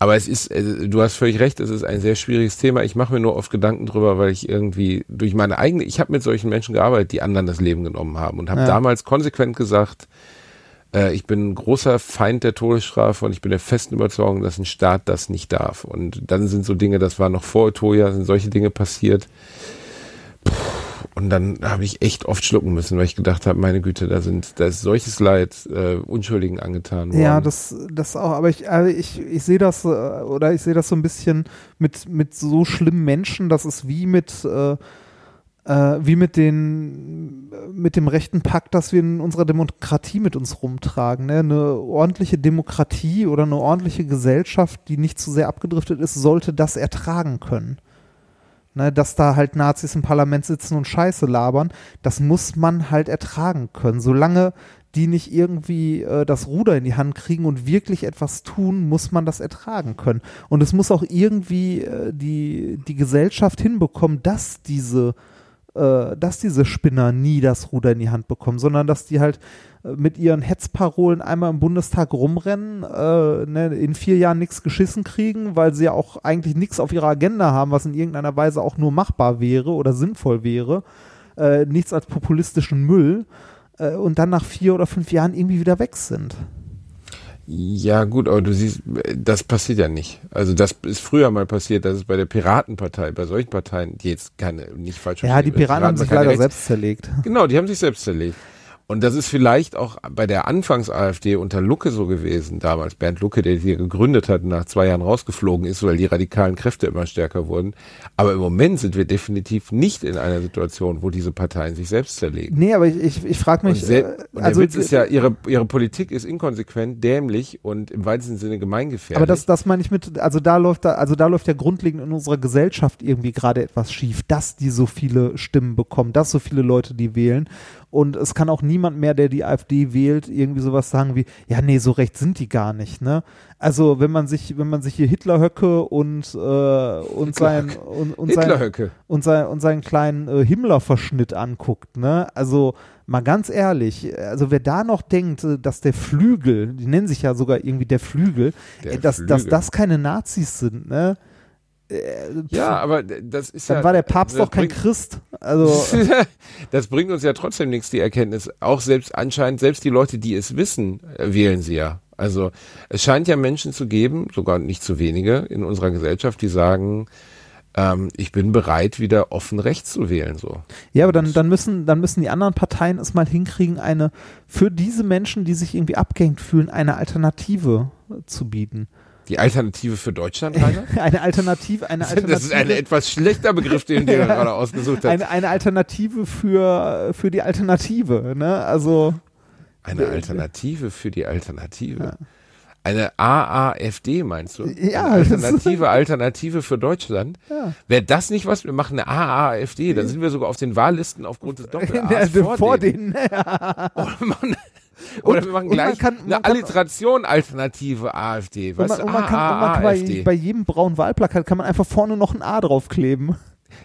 aber es ist, äh, du hast völlig recht, es ist ein sehr schwieriges Thema. Ich mache mir nur oft Gedanken drüber, weil ich irgendwie durch meine eigene, ich habe mit solchen Menschen gearbeitet, die anderen das Leben genommen haben und habe Ja. damals konsequent gesagt, äh, ich bin ein großer Feind der Todesstrafe und ich bin der festen Überzeugung, dass ein Staat das nicht darf. Und dann sind so Dinge, das war noch vor Otoya, sind solche Dinge passiert. Und dann habe ich echt oft schlucken müssen, weil ich gedacht habe, meine Güte, da sind, da ist solches Leid äh, Unschuldigen angetan worden. Ja, das, das auch, aber ich, also ich, ich sehe das, äh, oder ich sehe das so ein bisschen mit, mit so schlimmen Menschen, das ist wie mit, äh, äh, wie mit den, mit dem rechten Pakt, das wir in unserer Demokratie mit uns rumtragen. Ne? Eine ordentliche Demokratie oder eine ordentliche Gesellschaft, die nicht zu sehr abgedriftet ist, sollte das ertragen können. Ne, dass da halt Nazis im Parlament sitzen und Scheiße labern, das muss man halt ertragen können. Solange die nicht irgendwie äh, das Ruder in die Hand kriegen und wirklich etwas tun, muss man das ertragen können. Und es muss auch irgendwie äh, die, die Gesellschaft hinbekommen, dass diese, dass diese Spinner nie das Ruder in die Hand bekommen, sondern dass die halt äh, mit ihren Hetzparolen einmal im Bundestag rumrennen, äh, ne, in vier Jahren nichts geschissen kriegen, weil sie ja auch eigentlich nichts auf ihrer Agenda haben, was in irgendeiner Weise auch nur machbar wäre oder sinnvoll wäre. Äh, nichts als populistischen Müll äh, und dann nach vier oder fünf Jahren irgendwie wieder weg sind. Ja, gut, aber du siehst, das passiert ja nicht. Also das ist früher mal passiert, dass es bei der Piratenpartei, bei solchen Parteien, die jetzt keine, nicht falsch Ja, die Piraten haben sich leider selbst zerlegt. Genau, die haben sich selbst zerlegt. Und das ist vielleicht auch bei der Anfangs-AfD unter Lucke so gewesen, damals Bernd Lucke, der die gegründet hat und nach zwei Jahren rausgeflogen ist, weil die radikalen Kräfte immer stärker wurden. Aber im Moment sind wir definitiv nicht in einer Situation, wo diese Parteien sich selbst zerlegen. Nee, aber ich, ich, ich frage Und, mich, sel- äh, und also der Witz ist ja, ihre, ihre Politik ist inkonsequent, dämlich und im weitesten Sinne gemeingefährlich. Aber das, das meine ich mit, also da läuft da, also da läuft ja grundlegend in unserer Gesellschaft irgendwie gerade etwas schief, dass die so viele Stimmen bekommen, dass so viele Leute die wählen. Und es kann auch niemand mehr, der die AfD wählt, irgendwie sowas sagen wie, ja, nee, so recht sind die gar nicht, ne? Also wenn man sich, wenn man sich hier Hitlerhöcke und, äh, und sein und, und sein, Hitlerhöcke. und, sein, und seinen kleinen äh, Himmler-Verschnitt anguckt, ne? Also mal ganz ehrlich, also wer da noch denkt, äh, dass der Flügel, die nennen sich ja sogar irgendwie der Flügel, Der dass, dass Flügel. das keine Nazis sind, ne? Äh, Ja, aber das ist dann ja. war der Papst doch kein Christ. Also das bringt uns ja trotzdem nichts, die Erkenntnis. Auch selbst anscheinend, selbst die Leute, die es wissen, äh, wählen sie ja. Also es scheint ja Menschen zu geben, sogar nicht zu wenige in unserer Gesellschaft, die sagen, ähm, ich bin bereit, wieder offen rechts zu wählen. So. ja, aber dann, dann müssen, dann müssen die anderen Parteien es mal hinkriegen, eine für diese Menschen, die sich irgendwie abgehängt fühlen, eine Alternative zu bieten. Die Alternative für Deutschland, Rainer? Eine Alternative, eine Alternative. Das ist ein etwas schlechter Begriff, den du Ja. gerade ausgesucht hast. eine, eine Alternative für, für die Alternative, ne? Also, Eine Alternative für die Alternative. Eine AAFD meinst du? Ja, Eine Alternative, Alternative für Deutschland. Ja. Wäre das nicht was? Wir machen eine AAFD, dann sind wir sogar auf den Wahllisten aufgrund des doppel also vor denen. denen. Oder, wir oder wir machen und man gleich kann- eine Alliteration Alternative AfD. Und Weißt man, und man kann, und man kann bei, bei jedem braunen Wahlplakat kann man einfach vorne noch ein A draufkleben.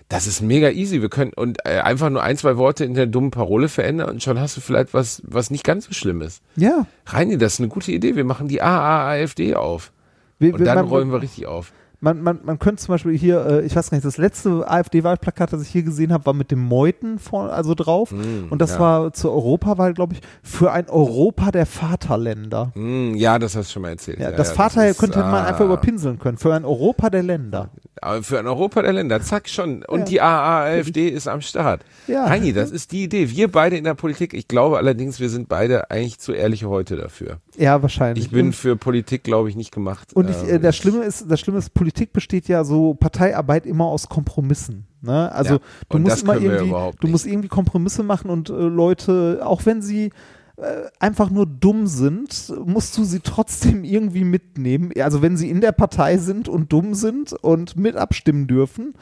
Das ist mega easy. Wir können und äh, einfach nur ein, zwei Worte in der dummen Parole verändern und schon hast du vielleicht was, was nicht ganz so schlimm ist. Ja. Reini, das ist eine gute Idee. Wir machen die AAAFD auf. Wir, Und dann man, räumen wir richtig auf. Man, man, man könnte zum Beispiel hier, äh, ich weiß gar nicht, das letzte AfD-Wahlplakat, das ich hier gesehen habe, war mit dem Meuten vor, also drauf. Mm, und das ja. war zur Europawahl, glaube ich, für ein Europa der Vaterländer. Hm, ja, das hast du schon mal erzählt. Ja, das Vater ist, könnte man ah, einfach überpinseln können. Für ein Europa der Länder. Aber für ein Europa der Länder, zack schon. Und Ja. die AAFD ist am Start. Ja. Heini, das ist die Idee. Wir beide in der Politik. Ich glaube allerdings, wir sind beide eigentlich zu ehrliche heute dafür. Ja, wahrscheinlich. Ich bin für Politik, glaube ich, nicht gemacht. Und ich, äh, Ähm, das Schlimme ist, das Schlimme ist, Politik besteht ja so Parteiarbeit immer aus Kompromissen. Ne? Also Ja, du musst immer irgendwie, du musst irgendwie Kompromisse machen und äh, Leute, auch wenn sie äh, einfach nur dumm sind, musst du sie trotzdem irgendwie mitnehmen. Also wenn sie in der Partei sind und dumm sind und mit abstimmen dürfen,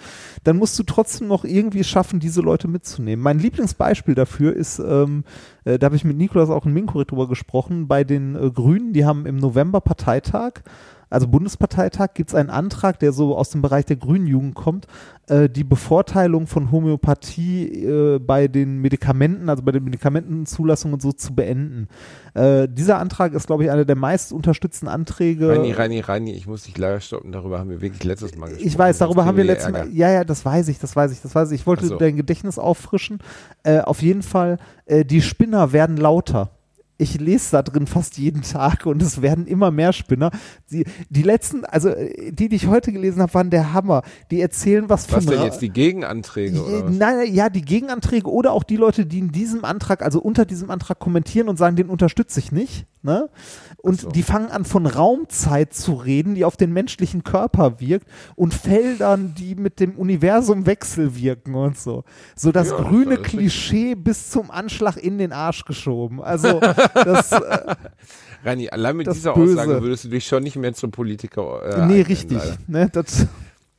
dann musst du trotzdem noch irgendwie schaffen, diese Leute mitzunehmen. Mein Lieblingsbeispiel dafür ist, ähm, äh, da habe ich mit Nikolas auch in Minkorit drüber gesprochen, bei den äh, Grünen, die haben im November Parteitag also Bundesparteitag, gibt es einen Antrag, der so aus dem Bereich der Grünen Jugend kommt, äh, die Bevorteilung von Homöopathie äh, bei den Medikamenten, also bei den Medikamentenzulassungen und so zu beenden. Äh, dieser Antrag ist, glaube ich, einer der meist unterstützten Anträge. Reini, Reini, Reini, ich muss dich leider stoppen. Darüber haben wir wirklich letztes Mal gesprochen. Ich weiß, darüber haben wir letztes Mal. Ja, ja, das weiß ich, das weiß ich, das weiß ich. Ich wollte so. dein Gedächtnis auffrischen. Äh, auf jeden Fall, äh, die Spinner werden lauter. Ich lese da drin fast jeden Tag und es werden immer mehr Spinner. Die, die letzten, also die, die ich heute gelesen habe, waren der Hammer. Die erzählen was, Was von denn Ra- jetzt die Gegenanträge oder Nein, was? nein, ja, die Gegenanträge oder auch die Leute, die in diesem Antrag, also unter diesem Antrag kommentieren und sagen, den unterstütze ich nicht. Ne? Und so. die fangen an, von Raumzeit zu reden, die auf den menschlichen Körper wirkt und Feldern, die mit dem Universum wechselwirken und so. So das Ja, das grüne alles Klischee bis zum Anschlag in den Arsch geschoben. Also das, äh, Reini, allein mit Das dieser Böse. Aussage würdest du dich schon nicht mehr zum Politiker äh, nee, eignen, richtig. leider. Ne? Das,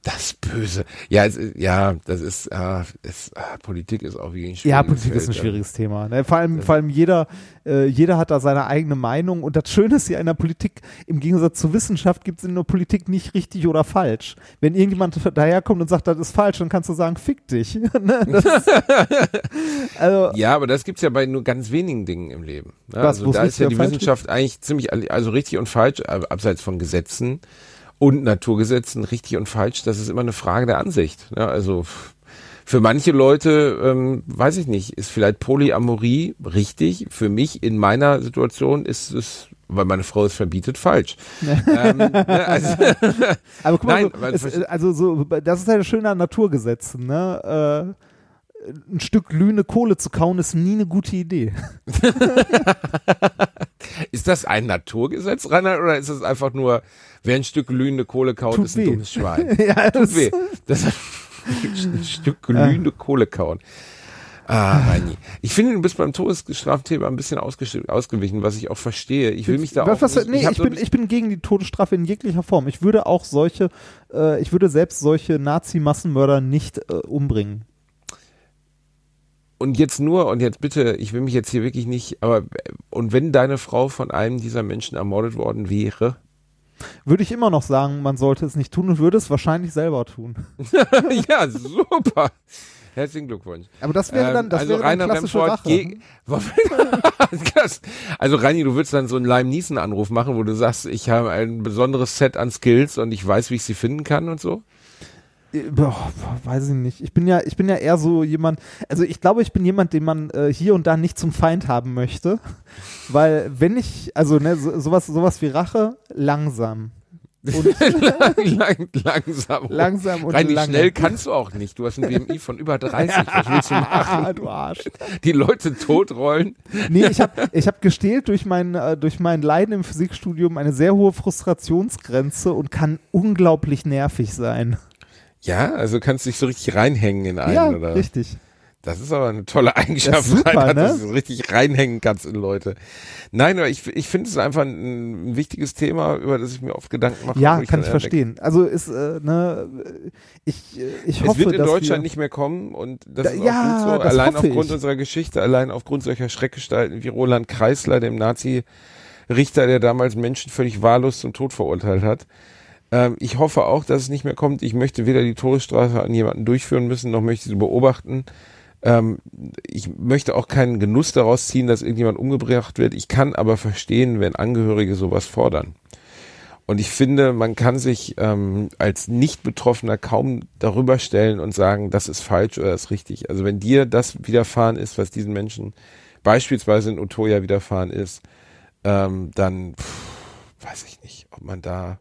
Das Böse. Ja, es, ja, das ist, ah, es, ah, Politik ist auch wie ein Ja, schwieriges Politik ist ein Feld. schwieriges Thema. Ne? Vor allem, vor allem jeder, äh, jeder hat da seine eigene Meinung. Und das Schöne ist ja in der Politik, im Gegensatz zur Wissenschaft gibt es in der Politik nicht richtig oder falsch. Wenn irgendjemand daherkommt und sagt, das ist falsch, dann kannst du sagen, fick dich. ne? ist, also, Ja, aber das gibt's ja bei nur ganz wenigen Dingen im Leben. Ne? Was, also da ist ja die Wissenschaft eigentlich ziemlich, also richtig und falsch, ab- abseits von Gesetzen und Naturgesetzen, richtig und falsch, das ist immer eine Frage der Ansicht. Ne? Also für manche Leute, ähm, weiß ich nicht, ist vielleicht Polyamorie richtig. Für mich in meiner Situation ist es, weil meine Frau es verbietet, falsch. ähm, ne? also, aber guck mal, Nein, so, es, also so, das ist ja das Schöne an Naturgesetzen. Ne? Äh, ein Stück glühende Kohle zu kauen, ist nie eine gute Idee. Ist das ein Naturgesetz, Reinhard, oder ist das einfach nur, wer ein Stück glühende Kohle kaut, Tut ist ein weh. dummes Schwein? ja, das, Tut weh. Das ein Stück glühende Kohle kauen. Ah, Reini. Ich finde, du bist beim Todesstrafthema ein bisschen ausgewichen, was ich auch verstehe. Ich will mich da was, auch was, nicht, nee, ich, so ein bin, ich bin gegen die Todesstrafe in jeglicher Form. Ich würde auch solche, äh, ich würde selbst solche Nazi-Massenmörder nicht äh, umbringen. Und jetzt nur, und jetzt bitte, ich will mich jetzt hier wirklich nicht, aber, und wenn deine Frau von einem dieser Menschen ermordet worden wäre, Würde ich immer noch sagen, man sollte es nicht tun und würde es wahrscheinlich selber tun. ja, super. Herzlichen Glückwunsch. Aber das wäre dann, das also wäre dann Rainer klassische Remford Rache. Also Reini, du würdest dann so einen Leim Niesen Anruf machen, wo du sagst, ich habe ein besonderes Set an Skills und ich weiß, wie ich sie finden kann und so. Äh, Boah, weiß ich nicht. Ich bin ja, ich bin ja eher so jemand, also ich glaube, ich bin jemand, den man äh, hier und da nicht zum Feind haben möchte. Weil wenn ich, also ne, so, sowas, sowas wie Rache, langsam. Und Lang, langsam. langsam und Reini, lange. schnell kannst du auch nicht. Du hast ein BMI von über 30. Was willst du machen? Du Arsch. Die Leute totrollen. Nee, ich habe ich hab gestählt durch mein, äh, durch mein Leiden im Physikstudium eine sehr hohe Frustrationsgrenze und kann unglaublich nervig sein. Ja, also kannst du dich so richtig reinhängen in einen, ja, oder? richtig. Das ist aber eine tolle Eigenschaft, Das ist super, Reinhard, ne? dass du so richtig reinhängen kannst in Leute. Nein, aber ich, ich finde es einfach ein, ein wichtiges Thema, über das ich mir oft Gedanken mache. Ja, wo kann ich verstehen. Also ist, äh, ne, ich, äh, ich Denke, hoffe, es wird in dass Deutschland wir, nicht mehr kommen und das Da- ist auch ja, gut so. das Allein aufgrund ich. unserer Geschichte, allein aufgrund solcher Schreckgestalten wie Roland Kreisler, dem Nazi-Richter, der damals Menschen völlig wahllos zum Tod verurteilt hat. Ähm, ich hoffe auch, dass es nicht mehr kommt. Ich möchte weder die Todesstrafe an jemanden durchführen müssen, noch möchte sie beobachten. Ähm, ich möchte auch keinen Genuss daraus ziehen, dass irgendjemand umgebracht wird. Ich kann aber verstehen, wenn Angehörige sowas fordern. Und ich finde, man kann sich ähm, als Nicht-Betroffener kaum darüber stellen und sagen, das ist falsch oder das ist richtig. Also wenn dir das widerfahren ist, was diesen Menschen beispielsweise in Utoya widerfahren ist, ähm, dann pff, weiß ich nicht, ob man da,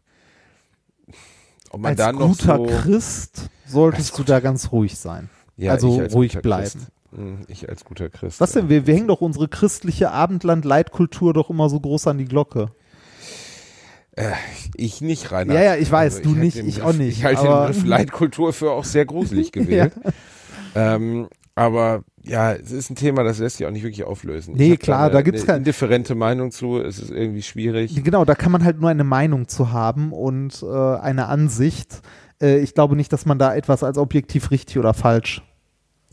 ob man Als guter so, Christ solltest du da ganz ruhig sein. Ja, also ich als ruhig bleiben. Christ. Hm, Ich als guter Christ. Was denn? Wir, wir hängen doch unsere christliche Abendland-Leitkultur doch immer so groß an die Glocke. Ich nicht, Rainer. Ja, ja, ich weiß, du halte nicht, ich Begriff- auch nicht, Ich halte den Begriff Leitkultur für auch sehr gruselig gewählt. ähm, aber ja, es ist ein Thema, das lässt sich auch nicht wirklich auflösen. Nee, Ich klar, eine, da gibt's eine kein- indifferente Meinung zu. Es ist irgendwie schwierig. Genau, da kann man halt nur eine Meinung zu haben und äh, eine Ansicht. Äh, ich glaube nicht, dass man da etwas als objektiv richtig oder falsch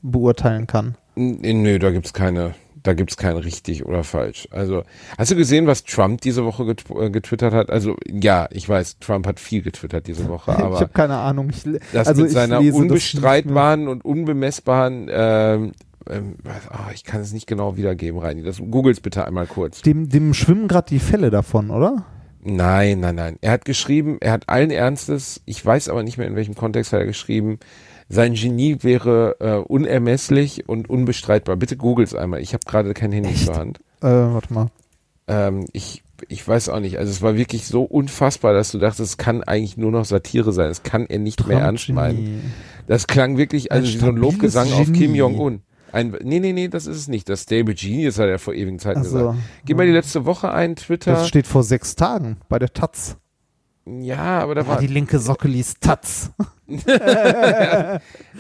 beurteilen kann. N- Nö, da gibt's keine, da gibt's kein richtig oder falsch. Also, hast du gesehen, was Trump diese Woche äh, getwittert hat? Also, ja, ich weiß, Trump hat viel getwittert diese Woche, ich aber habe keine Ahnung. Ich, das also mit ich seiner unbestreitbaren und unbemessbaren, ähm, ähm, ah, ich kann es nicht genau wiedergeben, Reini. Das googles bitte einmal kurz. Dem, dem schwimmen gerade die Fälle davon, oder? Nein, nein, nein. Er hat geschrieben, er hat allen Ernstes, ich weiß aber nicht mehr in welchem Kontext hat er geschrieben, sein Genie wäre äh, unermesslich und unbestreitbar. Bitte googles einmal. Ich habe gerade kein Handy zur Hand. Äh, warte mal. Ähm, ich, ich weiß auch nicht. Also es war wirklich so unfassbar, dass du dachtest, es kann eigentlich nur noch Satire sein. Es kann er nicht mehr ernst meinen. Das klang wirklich, also Ein wie so ein Lobgesang auf Genie. Kim Jong-un. Ein, nee, nee, nee, das ist es nicht. Das Stable Genius hat er vor ewigen Zeiten Ach so. gesagt. Gib mal die letzte Woche ein, Twitter. Das steht vor sechs Tagen bei der Taz. ja, aber da Ja, war, die linke Socke liest Taz.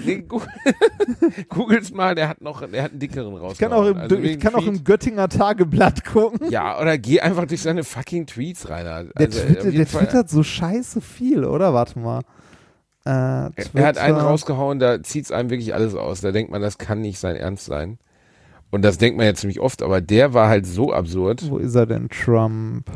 Nee, Googles mal, der hat noch, der hat einen dickeren raus. Ich kann auch im, also ich kann auch im Göttinger Tageblatt gucken. Ja, oder geh einfach durch seine fucking Tweets rein. Also, Der, jeden der twittert so scheiße viel, oder? Warte mal. Äh, Er hat einen rausgehauen, da zieht's einem wirklich alles aus. Da denkt man, das kann nicht sein Ernst sein. Und das denkt man ja ziemlich oft, aber der war halt so absurd. Wo ist er denn, Trump?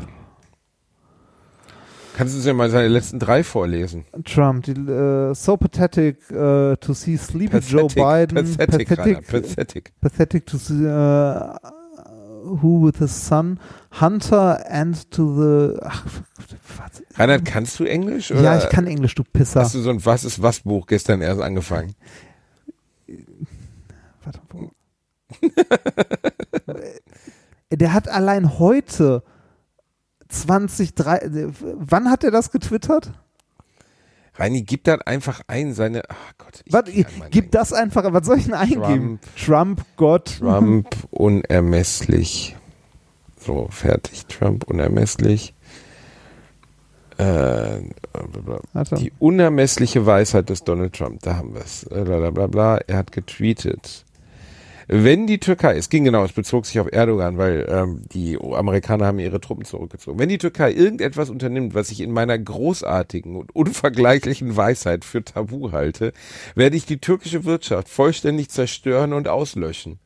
Kannst du uns ja mal seine letzten drei vorlesen? Trump, die, äh, so pathetic uh, to see sleepy Joe Biden. pathetic, Rainer, pathetic, pathetic. pathetic to see uh, who with his son, Hunter and to the. Ach, was? Reinhard, kannst du Englisch? Oder Ja, ich kann Englisch, du Pisser. Hast du so ein Was ist was Buch gestern erst angefangen? Warte, wo? Der hat allein heute 20, drei, äh, wann hat er das getwittert? Reini, gib dann einfach ein seine. Ach Gott. mein gib das einfach, was soll ich denn eingeben? Trump, Gott. Trump unermesslich. So, fertig. Trump unermesslich. Äh, die unermessliche Weisheit des Donald Trump, da haben wir es. Bla, bla, bla. Er hat getweetet. Wenn die Türkei, es ging genau, es bezog sich auf Erdogan, weil ähm, die Amerikaner haben ihre Truppen zurückgezogen. Wenn die Türkei irgendetwas unternimmt, was ich in meiner großartigen und unvergleichlichen Weisheit für tabu halte, werde ich die türkische Wirtschaft vollständig zerstören und auslöschen.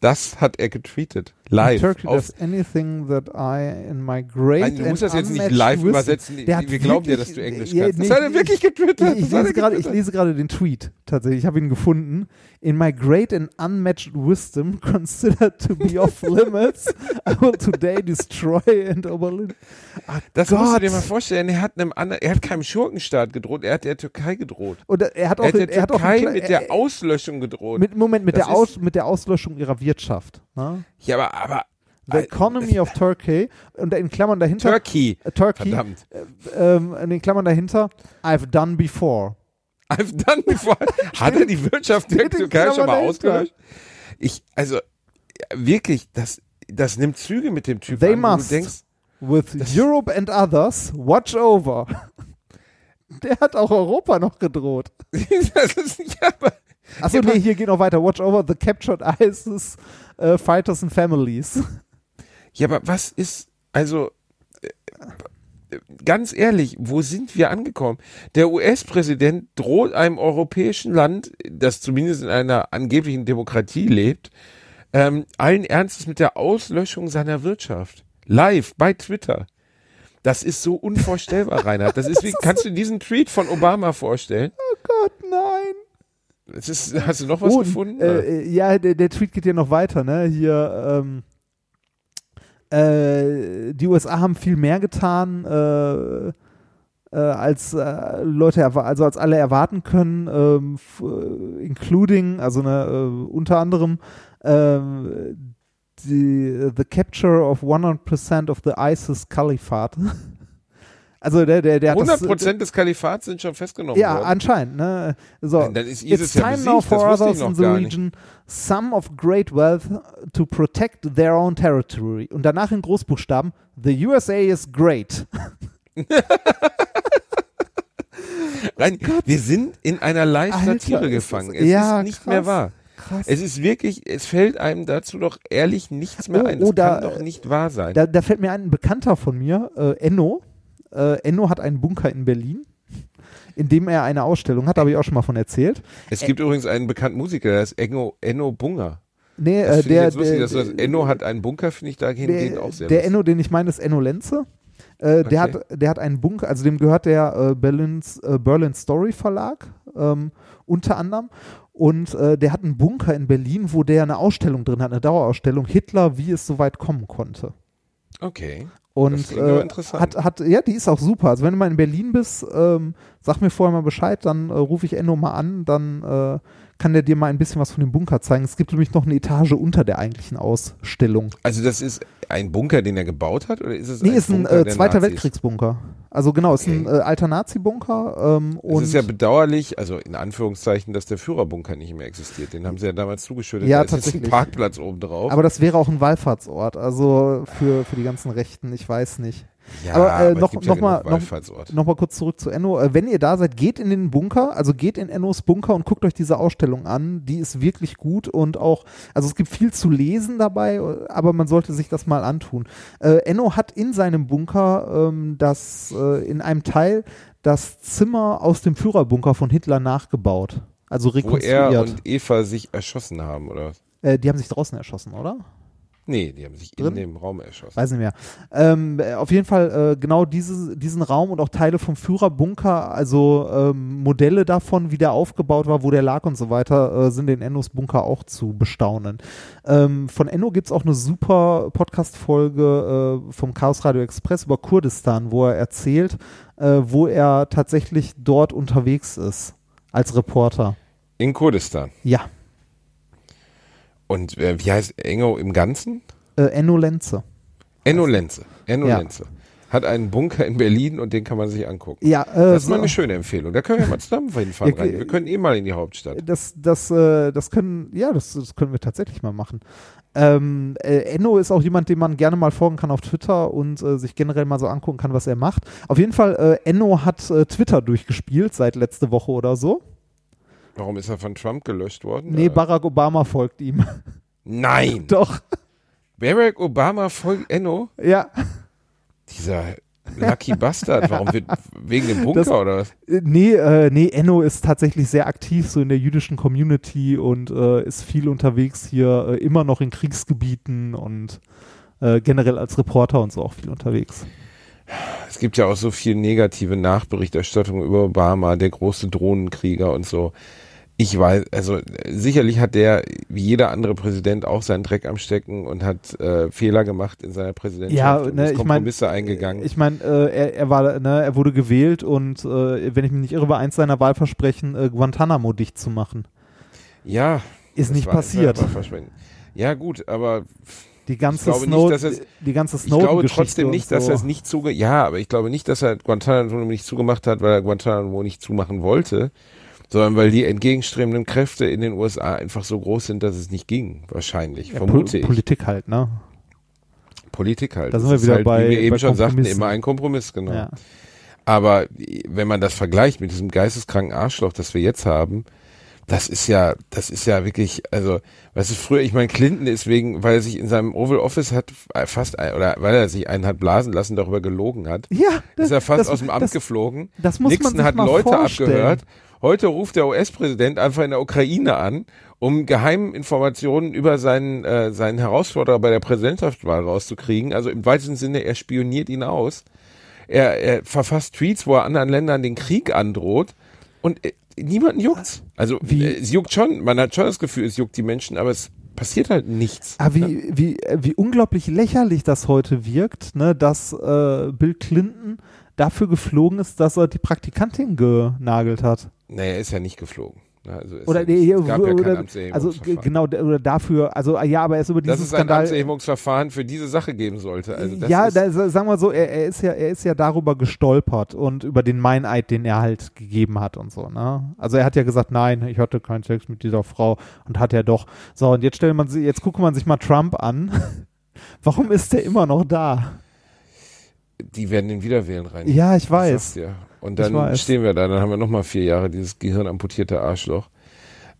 Das hat er getweetet. Live. Turkey auf, does anything that I in my great Nein, du musst and das jetzt nicht unmatched live wisdom- übersetzen. Der hat Wir glauben dir, wirklich- dass du Englisch Ja, kannst. Das nee, hat er wirklich getwittert. Ich, ich, Das hat lese er gerade, ich lese gerade den Tweet tatsächlich. Ich habe ihn gefunden. In my great and unmatched wisdom, considered to be off limits, I will today destroy and overlive. Ach Das Gott. musst du dir mal vorstellen. Er hat einem anderen, er hat keinem Schurkenstaat gedroht. Er hat der Türkei gedroht. Und er hat auch, Er hat der er hat auch Türkei einen Kle- mit der er- Auslöschung gedroht. mit, Moment, mit Das der, Aus, mit der Auslöschung ihrer Wirtschaft. Ne? ja, aber, aber The economy of Turkey und in Klammern dahinter Turkey. äh, Turkey Verdammt. ähm, in den Klammern dahinter I've done before. I've done before. Hat er die Wirtschaft der Türkei schon mal ausgelöscht? Ich, also, wirklich, das, das nimmt Züge mit dem Typ They an, must. du denkst, With Europe and others, watch over. Der hat auch Europa noch gedroht. das ist, ja, aber, Achso, nee, hier geht noch weiter. Watch over the captured ISIS uh, fighters and families. ja, aber was ist, also, äh, ganz ehrlich, wo sind wir angekommen? Der US-Präsident droht einem europäischen Land, das zumindest in einer angeblichen Demokratie lebt, ähm, allen Ernstes mit der Auslöschung seiner Wirtschaft. Live bei Twitter. Das ist so unvorstellbar, Reinhard. Das ist wie, kannst du diesen Tweet von Obama vorstellen? Oh Gott, nein. Ist, hast du noch was Oh, gefunden? Äh, äh, ja, der, der Tweet geht ja noch weiter, ne? Hier, ähm, Äh, die USA haben viel mehr getan, äh, äh, als äh, Leute, also als alle erwarten können, ähm, äh, including, also ne, unter anderem ähm, die, the capture of 100% of the ISIS Caliphate. also der, der, der hat 100 das, Prozent des Kalifats sind schon festgenommen ja, worden. anscheinend, ne? So. Dann- ist ISIS It's ja time besiegt, now for others in the gar nicht. region some of great wealth to protect their own territory. Und danach in Großbuchstaben, the USA is great. Rein, wir sind in einer Live-Satire gefangen. Es ja, ist nicht krass. mehr wahr. Krass. Es ist wirklich, es fällt einem dazu doch ehrlich nichts mehr Oh, ein. Das oh, da- kann doch nicht wahr sein. Da, da fällt mir ein Bekannter von mir, äh, Enno. Äh, Enno hat einen Bunker in Berlin, in dem er eine Ausstellung hat, habe ich auch schon mal von erzählt. es gibt übrigens einen bekannten Musiker, der ist Enno, Enno Bunger. Nee, Das äh, ich der, jetzt lustig, der, dass du das Enno hat einen Bunker, finde ich dahingehend der, auch sehr der lustig. Enno, den ich meine, ist Enno Lenze. Äh, der, Okay. hat, der hat einen Bunker, also dem gehört der äh, Berlin's, äh, Berlin Story Verlag ähm, unter anderem. Und äh, der hat einen Bunker in Berlin, wo der eine Ausstellung drin hat, eine Dauerausstellung, Hitler, wie es so weit kommen konnte. Okay. Und äh, hat, hat, ja, die ist auch super. Also wenn du mal in Berlin bist, ähm, sag mir vorher mal Bescheid, dann äh, rufe ich Enno mal an, dann äh, kann der dir mal ein bisschen was von dem Bunker zeigen. Es gibt nämlich noch eine Etage unter der eigentlichen Ausstellung. Also das ist ein Bunker, den er gebaut hat, oder ist es Nee, ein ist ein Bunker äh, Zweiter? Weltkriegsbunker. Also genau, ist ein Okay. äh, alter Nazi-Bunker. Ähm, Es ist ja bedauerlich, also in Anführungszeichen, dass der Führerbunker nicht mehr existiert. Den haben sie ja damals zugeschüttet. Ja, da ist jetzt ein tatsächlich. Parkplatz oben drauf. aber das wäre auch ein Wallfahrtsort, also für, für die ganzen Rechten, ich weiß nicht. Ja, aber, äh, es noch- noch ja mal- noch- Wallfahrtsorte. Nochmal kurz zurück zu Enno. Äh, wenn ihr da seid, geht in den Bunker, also geht in Ennos Bunker und guckt euch diese Ausstellung an. Die ist wirklich gut und auch, also es gibt viel zu lesen dabei, äh, aber man sollte sich das mal antun. Äh, Enno hat in seinem Bunker ähm, das, äh, in einem Teil das Zimmer aus dem Führerbunker von Hitler nachgebaut. Also Wo er rekonstruiert. und Eva sich erschossen haben, oder? Äh, die haben sich draußen erschossen, oder? Nee, die haben sich Drin? in dem Raum erschossen. Weiß nicht mehr. Ähm, äh, auf jeden Fall äh, genau diese, diesen Raum und auch Teile vom Führerbunker, also ähm, Modelle davon, wie der aufgebaut war, wo der lag und so weiter, äh, sind in Ennos Bunker auch zu bestaunen. Ähm, von Enno gibt es auch eine super Podcast-Folge äh, vom Chaos Radio Express über Kurdistan, wo er erzählt, äh, wo er tatsächlich dort unterwegs ist als Reporter. In Kurdistan. Ja, Und äh, wie heißt Engo im Ganzen? äh, Enno Lenze. Enno Lenze. Enno Ja. Lenze. Hat einen Bunker in Berlin und den kann man sich angucken. Ja, äh, Das ist mal eine schöne Empfehlung. Da können wir mal zusammen hinfahren. Ja. Wir können eh mal in die Hauptstadt. Das, das, äh, das können, ja, das, das können wir tatsächlich mal machen. Ähm, äh, Enno ist auch jemand, dem man gerne mal folgen kann auf Twitter und äh, sich generell mal so angucken kann, was er macht. Auf jeden Fall, äh, Enno hat äh, Twitter durchgespielt seit letzte Woche oder so. Warum ist er von Trump gelöscht worden? Nee, Äh, Barack Obama folgt ihm. Nein. Doch, Barack Obama folgt Enno? ja. Dieser Lucky Bastard. Warum wird wegen dem Bunker Das- oder was? Äh, Nee, äh, nee, Enno ist tatsächlich sehr aktiv so in der jüdischen Community und äh, ist viel unterwegs hier, äh, immer noch in Kriegsgebieten und äh, generell als Reporter und so auch viel unterwegs. Es gibt ja auch so viel negative Nachberichterstattung über Obama, der große Drohnenkrieger und so. Ich weiß, also äh, sicherlich hat der, wie jeder andere Präsident, auch seinen Dreck am Stecken und hat äh, Fehler gemacht in seiner Präsidentschaft Ja, und ne, ist ich mein, Kompromisse eingegangen. Ich meine, äh, er, er war, ne, er wurde gewählt und äh, wenn ich mich nicht irre, war eins seiner Wahlversprechen, äh, Guantanamo dicht zu machen. ja. Ist nicht passiert. Ja gut, aber Die ganze nicht, Snow, dass es- die ganze ich glaube trotzdem nicht, und dass so. er es nicht zuge ja, aber ich glaube nicht, dass er Guantanamo nicht zugemacht hat, weil er Guantanamo nicht zumachen wollte, sondern weil die entgegenstrebenden Kräfte in den USA einfach so groß sind, dass es nicht ging, wahrscheinlich, ja, vermute Pol ich. Politik halt, ne? Politik halt. Da Das sind wir ist wieder halt, bei- wie wir eben schon sagten, immer ein Kompromiss, genau. Ja. Aber wenn man das vergleicht mit diesem geisteskranken Arschloch, das wir jetzt haben, das ist ja, das ist ja wirklich, also, weißt du, früher, ich meine, Clinton ist wegen, weil er sich in seinem Oval Office hat fast, ein, oder weil er sich einen hat blasen lassen, darüber gelogen hat, Ja, ist er fast das- aus dem Amt das- geflogen. das muss man Nixon sich hat mal Leute vorstellen. abgehört. Heute ruft der US-Präsident einfach in der Ukraine an, um Geheiminformationen über seinen, äh, seinen Herausforderer bei der Präsidentschaftswahl rauszukriegen. Also im weitesten Sinne, er spioniert ihn aus. Er, er verfasst Tweets, wo er anderen Ländern den Krieg androht und äh, niemanden juckt's. Also Wie- äh, es juckt schon, man hat schon das Gefühl, es juckt die Menschen, aber es passiert halt nichts. Aber Ah, wie, wie, wie unglaublich lächerlich das heute wirkt, ne, dass äh, Bill Clinton dafür geflogen ist, dass er die Praktikantin genagelt hat. Naja, er ist ja nicht geflogen. Also es, Oder, nee, es gab ja kein oder also genau der- oder dafür, also ah, ja, aber er ist über diesen Dass es ein Skandal. Amtserhebungsverfahren für diese Sache geben sollte. Also ja, ist, da, sa- sagen wir so, er, er ist ja, er ist ja darüber gestolpert und über den Meineid, den er halt gegeben hat und so, ne? Also er hat ja gesagt, nein, ich hatte keinen Sex mit dieser Frau und hat er doch. So, und jetzt stellt man sich, jetzt guckt man sich mal Trump an. Warum ist der immer noch da? Die werden den Wiederwählen rein. Ja, ich weiß. Und dann stehen wir da, dann haben wir nochmal vier Jahre dieses gehirnamputierte Arschloch.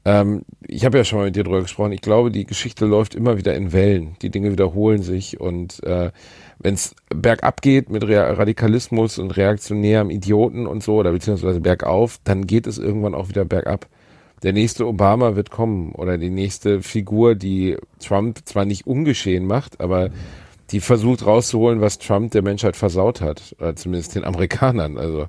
Ähm, ich habe ja schon mal mit dir drüber gesprochen. Ich glaube, die Geschichte läuft immer wieder in Wellen. Die Dinge wiederholen sich. Und äh, wenn es bergab geht mit Re Radikalismus und reaktionärem Idioten und so, oder beziehungsweise bergauf, dann geht es irgendwann auch wieder bergab. Der nächste Obama wird kommen oder die nächste Figur, die Trump zwar nicht ungeschehen macht, aber die versucht rauszuholen, was Trump der Menschheit versaut hat, oder zumindest den Amerikanern. Also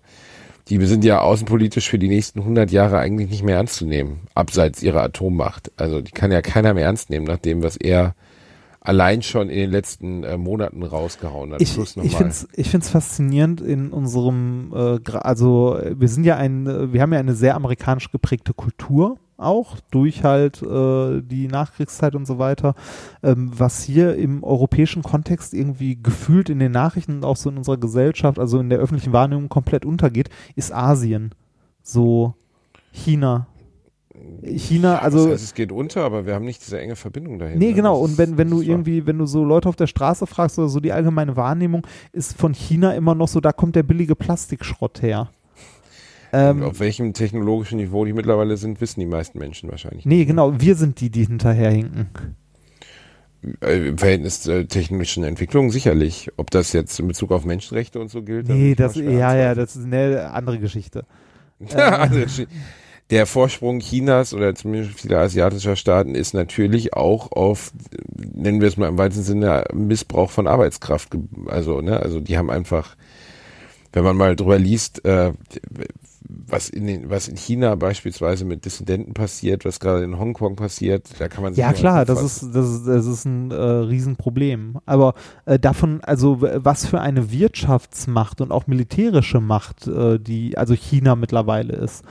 die sind ja außenpolitisch für die nächsten 100 Jahre eigentlich nicht mehr ernst zu nehmen, abseits ihrer Atommacht. Also die kann ja keiner mehr ernst nehmen, nach dem, was er allein schon in den letzten äh, Monaten rausgehauen hat. Ich, ich finde es ich find's faszinierend in unserem, äh, also äh, wir sind ja ein, äh, wir haben ja eine sehr amerikanisch geprägte Kultur auch durch halt äh, die Nachkriegszeit und so weiter. Ähm, was hier im europäischen Kontext irgendwie gefühlt in den Nachrichten und auch so in unserer Gesellschaft, also in der öffentlichen Wahrnehmung komplett untergeht, ist Asien. So China. China, also das heißt, es geht unter, aber wir haben nicht diese enge Verbindung dahin. Nee, ne? genau. Und wenn, wenn du irgendwie, wenn du so Leute auf der Straße fragst oder so, die allgemeine Wahrnehmung ist von China immer noch so, da kommt der billige Plastikschrott her. Ähm, auf welchem technologischen Niveau die mittlerweile sind, wissen die meisten Menschen wahrscheinlich. nee, genau. Wir sind die, die hinterherhinken. Äh, Im Verhältnis zur technischen Entwicklung sicherlich. Ob das jetzt in Bezug auf Menschenrechte und so gilt? Nee, das, ja, ja, das ist eine andere Geschichte. also, der Vorsprung Chinas oder zumindest vieler asiatischer Staaten ist natürlich auch auf, nennen wir es mal im weitesten Sinne, Missbrauch von Arbeitskraft. Also, ne, also die haben einfach, wenn man mal drüber liest, äh, was in den, was in China beispielsweise mit Dissidenten passiert, was gerade in Hongkong passiert, da kann man sich Ja, klar, das ist, das ist, das ist ein äh, Riesenproblem. Aber äh, davon, also was für eine Wirtschaftsmacht und auch militärische Macht, äh, die, also China mittlerweile ist,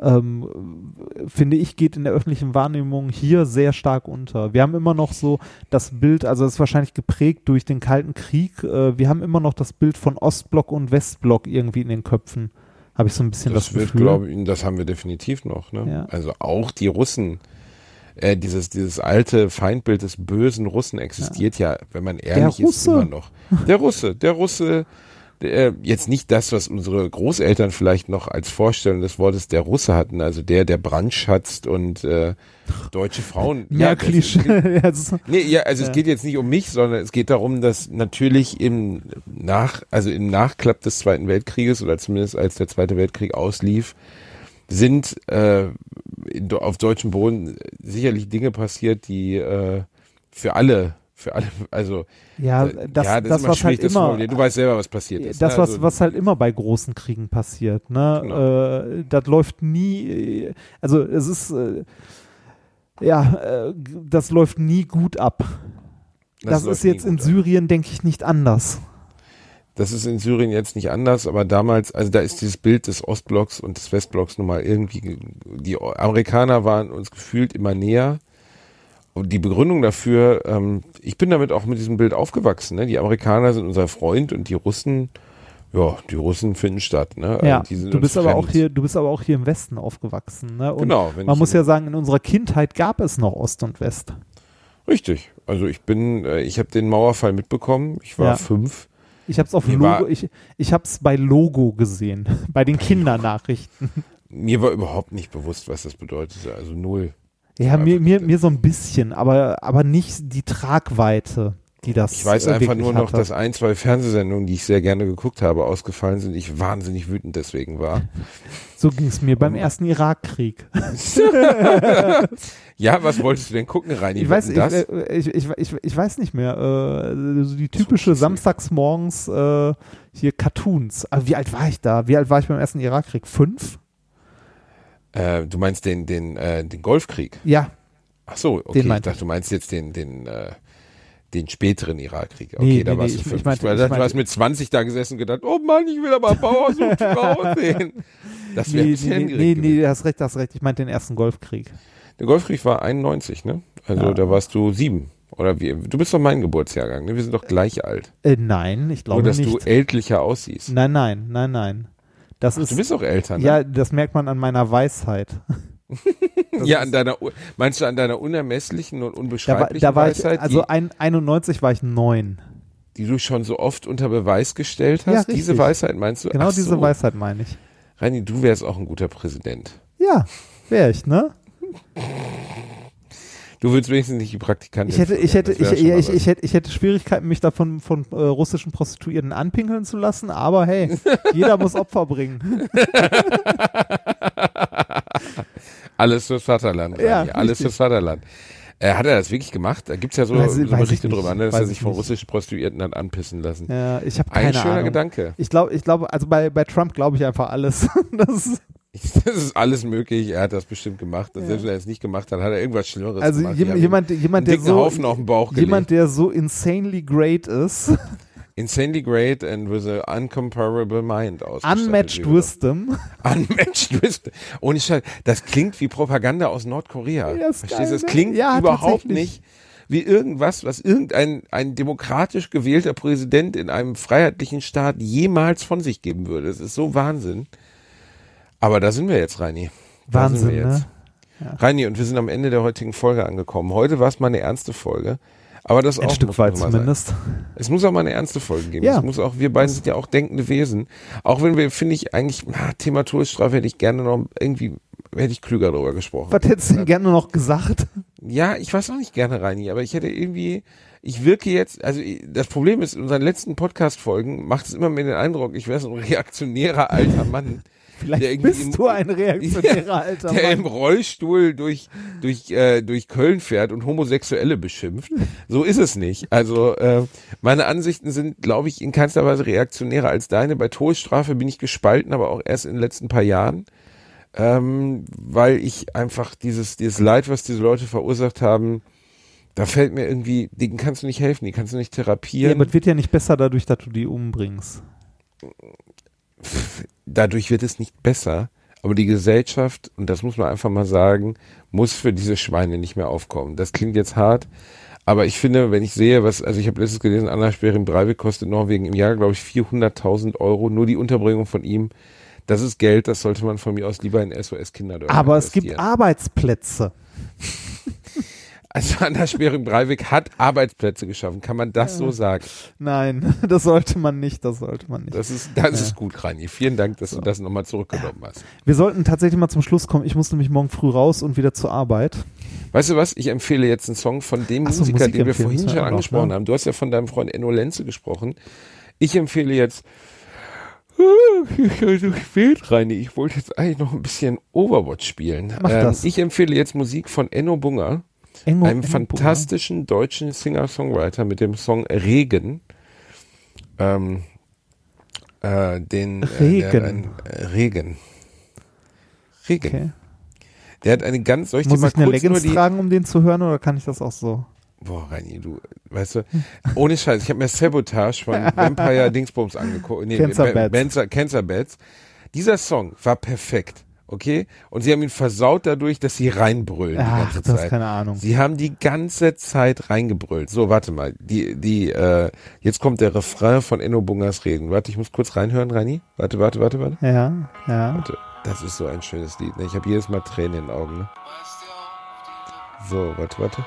ähm, finde ich, geht in der öffentlichen Wahrnehmung hier sehr stark unter. Wir haben immer noch so das Bild, also es ist wahrscheinlich geprägt durch den Kalten Krieg, äh, wir haben immer noch das Bild von Ostblock und Westblock irgendwie in den Köpfen. Habe ich so ein bisschen das, Das wird, glaube ich, das haben wir definitiv noch. Ne? Ja. Also auch die Russen, äh, dieses, dieses alte Feindbild des bösen Russen existiert ja, wenn man ehrlich ist, immer noch. Der Russe, der Russe, der, jetzt nicht das, was unsere Großeltern vielleicht noch als Vorstellung des Wortes der Russe hatten, also der, der brandschatzt und äh, deutsche Frauen. Mehr Klischee. Ja, ist- Nee, ja, also Ja. es geht jetzt nicht um mich, sondern es geht darum, dass natürlich im Nach, also im Nachklapp des Zweiten Weltkrieges oder zumindest als der Zweite Weltkrieg auslief, sind äh, in, auf deutschem Boden sicherlich Dinge passiert, die äh, für alle, für alle, also ja, das, ja, das, ist immer was schwierig, halt das immer, formulieren. Du weißt selber, was passiert ist. das, ne? was, Also, was halt immer bei großen Kriegen passiert, ne? Genau. Äh, das läuft nie, also es ist, äh, ja, äh, das läuft nie gut ab. Das, läuft ist jetzt in ab. Syrien, denke ich, nicht anders. Das ist in Syrien jetzt nicht anders, aber damals, also da ist dieses Bild des Ostblocks und des Westblocks nun mal irgendwie, ge- die Amerikaner waren uns gefühlt immer näher. Die Begründung dafür, ähm, ich bin damit auch mit diesem Bild aufgewachsen. Ne? Die Amerikaner sind unser Freund und die Russen, ja, die Russen finden statt. Ne? Also Ja, sind du bist aber auch hier, du bist aber auch hier im Westen aufgewachsen, ne? Genau, man muss ja sagen, in unserer Kindheit gab es noch Ost und West. Richtig. Also ich bin, äh, ich habe den Mauerfall mitbekommen. Ich war Ja. fünf. Ich habe es auf Mir Logo, ich, ich habe es bei Logo gesehen, bei den Kindernachrichten. Mir war überhaupt nicht bewusst, was das bedeutete. Also null. Ja, mir, mir, mir so ein bisschen, aber, aber nicht die Tragweite, die das Ich weiß einfach nur noch, hatte. dass ein, zwei Fernsehsendungen, die ich sehr gerne geguckt habe, ausgefallen sind. Ich wahnsinnig wütend deswegen war. So ging es mir beim ersten Irakkrieg. Ja, was wolltest du denn gucken, Reini? Ich weiß, ich, äh, ich, ich, ich, ich weiß nicht mehr. Äh, so die typische samstagsmorgens äh, hier Cartoons. Aber wie alt war ich da? Wie alt war ich beim ersten Irakkrieg? Fünf? Äh, du meinst den, den, äh, den Golfkrieg? Ja. Ach so, okay. Den ich dachte, du meinst jetzt den, den, äh, den späteren Irakkrieg. Okay, Nee, da nee, warst nee, du ich- 50. ich meinte- ich du meinte- hast mit 20 da gesessen und gedacht, oh Mann, ich will aber Bauer sucht Frau sehen. Das wäre ein Nee, bisschen nee, nee, nee, nee, hast recht, hast recht. Ich meinte den ersten Golfkrieg. Der Golfkrieg war 91, ne? Also Ja. da warst du sieben. Oder wie? Du bist doch mein Geburtsjahrgang, ne? Wir sind doch gleich alt. Äh, nein, ich glaube Nur, dass nicht. du ältlicher aussiehst. nein, nein, nein, nein. Das ist, Du bist doch älter, ne? ja, das merkt man an meiner Weisheit. Ja, an deiner, meinst du an deiner unermesslichen und Da war, unbeschreiblichen da war ich, Weisheit, also die, ein, 91 war ich neun. die du schon so oft unter Beweis gestellt Ja, hast? Diese richtig. Weisheit meinst du? Genau Ach diese so. Weisheit meine ich. Reini, du wärst auch ein guter Präsident. Ja, wäre ich, ne? Du würdest wenigstens nicht die Praktikantin. Ich hätte, ich hätte, ich, ja, ich, ich hätte, ich hätte Schwierigkeiten, mich davon von äh, russischen Prostituierten anpinkeln zu lassen, aber hey, jeder muss Opfer bringen. Alles fürs Vaterland. Ja, alles fürs Vaterland. Äh, hat er das wirklich gemacht? Da gibt's ja so, Weiß- so Berichte nicht. drüber, ne, dass er ich sich von russischen Prostituierten hat anpissen lassen. Ja, ich habe Ein keine schöner Ahnung. Gedanke. Ich glaube, ich glaube, also bei, bei Trump glaube ich einfach alles. Das ist, Das ist alles möglich. Er hat das bestimmt gemacht. Selbst wenn er es nicht gemacht hat, hat er irgendwas Schlimmeres also gemacht. haben jemand, jemand, der so, Haufen auf den Bauch gelegt. jemand, der so insanely great ist, Insanely great and with an uncomparable mind unmatched wisdom. Unmatched Wisdom. Ohne Scheiß. Das klingt wie Propaganda aus Nordkorea. Ja, Verstehst du? Das ne? klingt Ja, überhaupt nicht wie irgendwas, was irgendein ein demokratisch gewählter Präsident in einem freiheitlichen Staat jemals von sich geben würde. Das ist so Wahnsinn. Aber da sind wir jetzt, Reini. Da sind Wahnsinn, wir jetzt. ne? Reini, und wir sind am Ende der heutigen Folge angekommen. Heute war es mal eine ernste Folge. Aber das Ein auch Stück weit zumindest. Es muss auch mal eine ernste Folge geben. Ja. Es muss auch, wir beiden sind ja auch denkende Wesen. Auch wenn wir, finde ich, eigentlich, na, Thema Todesstrafe hätte ich gerne noch irgendwie, hätte ich klüger darüber gesprochen. Was hättest du denn gerne noch gesagt? Ja, ich weiß auch nicht gerne, Reini, aber ich hätte irgendwie, ich wirke jetzt, also das Problem ist, in unseren letzten Podcast-Folgen macht es immer mehr den Eindruck, ich wäre so ein reaktionärer alter Mann. Vielleicht Der irgendwie im- bist du ein reaktionärer alter der im Mann. Rollstuhl durch, durch, äh, durch Köln fährt und Homosexuelle beschimpft. So ist es nicht. Also äh, meine Ansichten sind, glaube ich, in keinster Weise reaktionärer als deine. Bei Todesstrafe bin ich gespalten, aber auch erst in den letzten paar Jahren. Ähm, weil ich einfach dieses, dieses Leid, was diese Leute verursacht haben, da fällt mir irgendwie, denen kannst du nicht helfen, die kannst du nicht Ja, therapieren. aber es wird ja nicht besser dadurch, dass du die umbringst. Dadurch wird es nicht besser. Aber die Gesellschaft, und das muss man einfach mal sagen, muss für diese Schweine nicht mehr aufkommen. Das klingt jetzt hart, aber ich finde, wenn ich sehe, was, also ich habe letztens gelesen, Anna Sperin Breivik kostet Norwegen im Jahr, glaube ich, 400.000 Euro, nur die Unterbringung von ihm. Das ist Geld, das sollte man von mir aus lieber in SOS Kinderdörfer Aber es gibt. Arbeitsplätze. Also Anna Sperin Breivik hat Arbeitsplätze geschaffen, kann man das so sagen? Nein, das sollte man nicht, das sollte man nicht. Das ist, das ist gut, Rani. Vielen Dank, dass du das nochmal zurückgenommen hast. Wir sollten tatsächlich mal zum Schluss kommen. Ich muss nämlich morgen früh raus und wieder zur Arbeit. Weißt du was? Ich empfehle jetzt einen Song von dem so, Musiker, Musik den wir vorhin schon angesprochen ne? haben. Du hast ja von deinem Freund Enno Lenze gesprochen. Ich empfehle jetzt. Ich so spät, Reini. Ich wollte jetzt eigentlich noch ein bisschen Overwatch spielen. Ähm, Mach das. Ich empfehle jetzt Musik von Enno Bunger, Engo, einem Engo fantastischen deutschen Singer-Songwriter mit dem Song Regen. Ähm, äh, den Äh, der Regen. ein, äh, Regen. Regen. Okay. Der hat eine ganz, soll ich Muss ich eine Leggings die, tragen, um den zu hören, oder kann ich das auch so? Boah, Reini, du, weißt du, ohne Scheiß, ich habe mir Sabotage von Vampire Dingsbums angeguckt. Nee, Cancer. Banzer- Cancer Bats. Dieser Song war perfekt, okay? Und sie haben ihn versaut dadurch, dass sie reinbrüllen die Ach, ganze das ist Zeit. keine Ahnung. Sie haben die ganze Zeit reingebrüllt. So, warte mal, die, die, äh, jetzt kommt der Refrain von Enno Bungers Reden. Warte, ich muss kurz reinhören, Reini. Warte, warte, warte, warte. Ja, ja. Warte, das ist so ein schönes Lied. Ne? Ich habe jedes Mal Tränen in den Augen. Ne? So, warte, warte.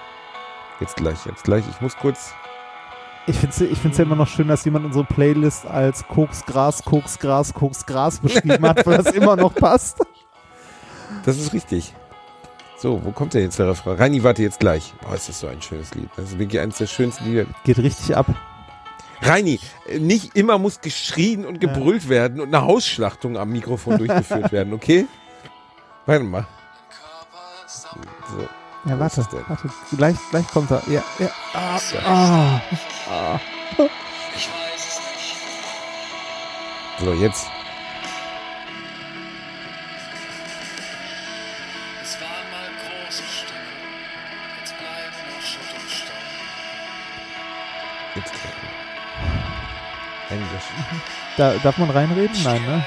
Jetzt gleich, jetzt gleich. Ich muss kurz. Ich finde es ich find's ja immer noch schön, dass jemand unsere Playlist als Koksgras, Koksgras, Koksgras beschrieben hat, weil das immer noch passt. Das ist richtig. So, wo kommt denn jetzt der Refrain? Reini, warte jetzt gleich. Boah, ist das so ein schönes Lied. Das ist wirklich eines der schönsten Lieder. Geht richtig ab. Reini, nicht immer muss geschrien und gebrüllt werden und eine Hausschlachtung am Mikrofon durchgeführt werden, okay? Warte mal. So. Ja, warte, ist warte. Gleich, gleich kommt er. Ja, ja. Ah, ah. So, jetzt. Jetzt. Löschen. Da, darf man reinreden? Nein, ne?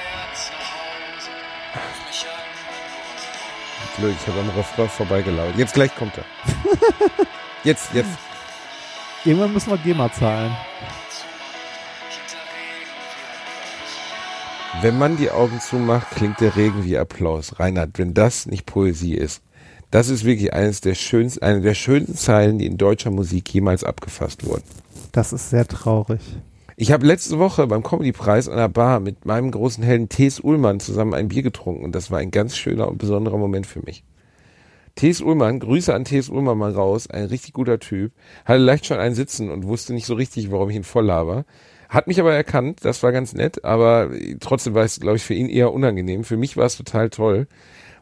Glück, ich habe am Refrain vorbeigelaufen. Jetzt gleich kommt er. Jetzt, jetzt. Irgendwann müssen wir GEMA zahlen. Wenn man die Augen zumacht, klingt der Regen wie Applaus. Reinhard, wenn das nicht Poesie ist, das ist wirklich eines der schönsten, eine der schönsten Zeilen, die in deutscher Musik jemals abgefasst wurden. Das ist sehr traurig. Ich habe letzte Woche beim Comedy-Preis an der Bar mit meinem großen Helden T.S. Ullmann zusammen ein Bier getrunken und das war ein ganz schöner und besonderer Moment für mich. T.S. Ullmann, Grüße an T.S. Ullmann mal raus, ein richtig guter Typ, hatte leicht schon einen Sitzen und wusste nicht so richtig, warum ich ihn voll laber. Hat mich aber erkannt, das war ganz nett, aber trotzdem war es, glaube ich, für ihn eher unangenehm. Für mich war es total toll,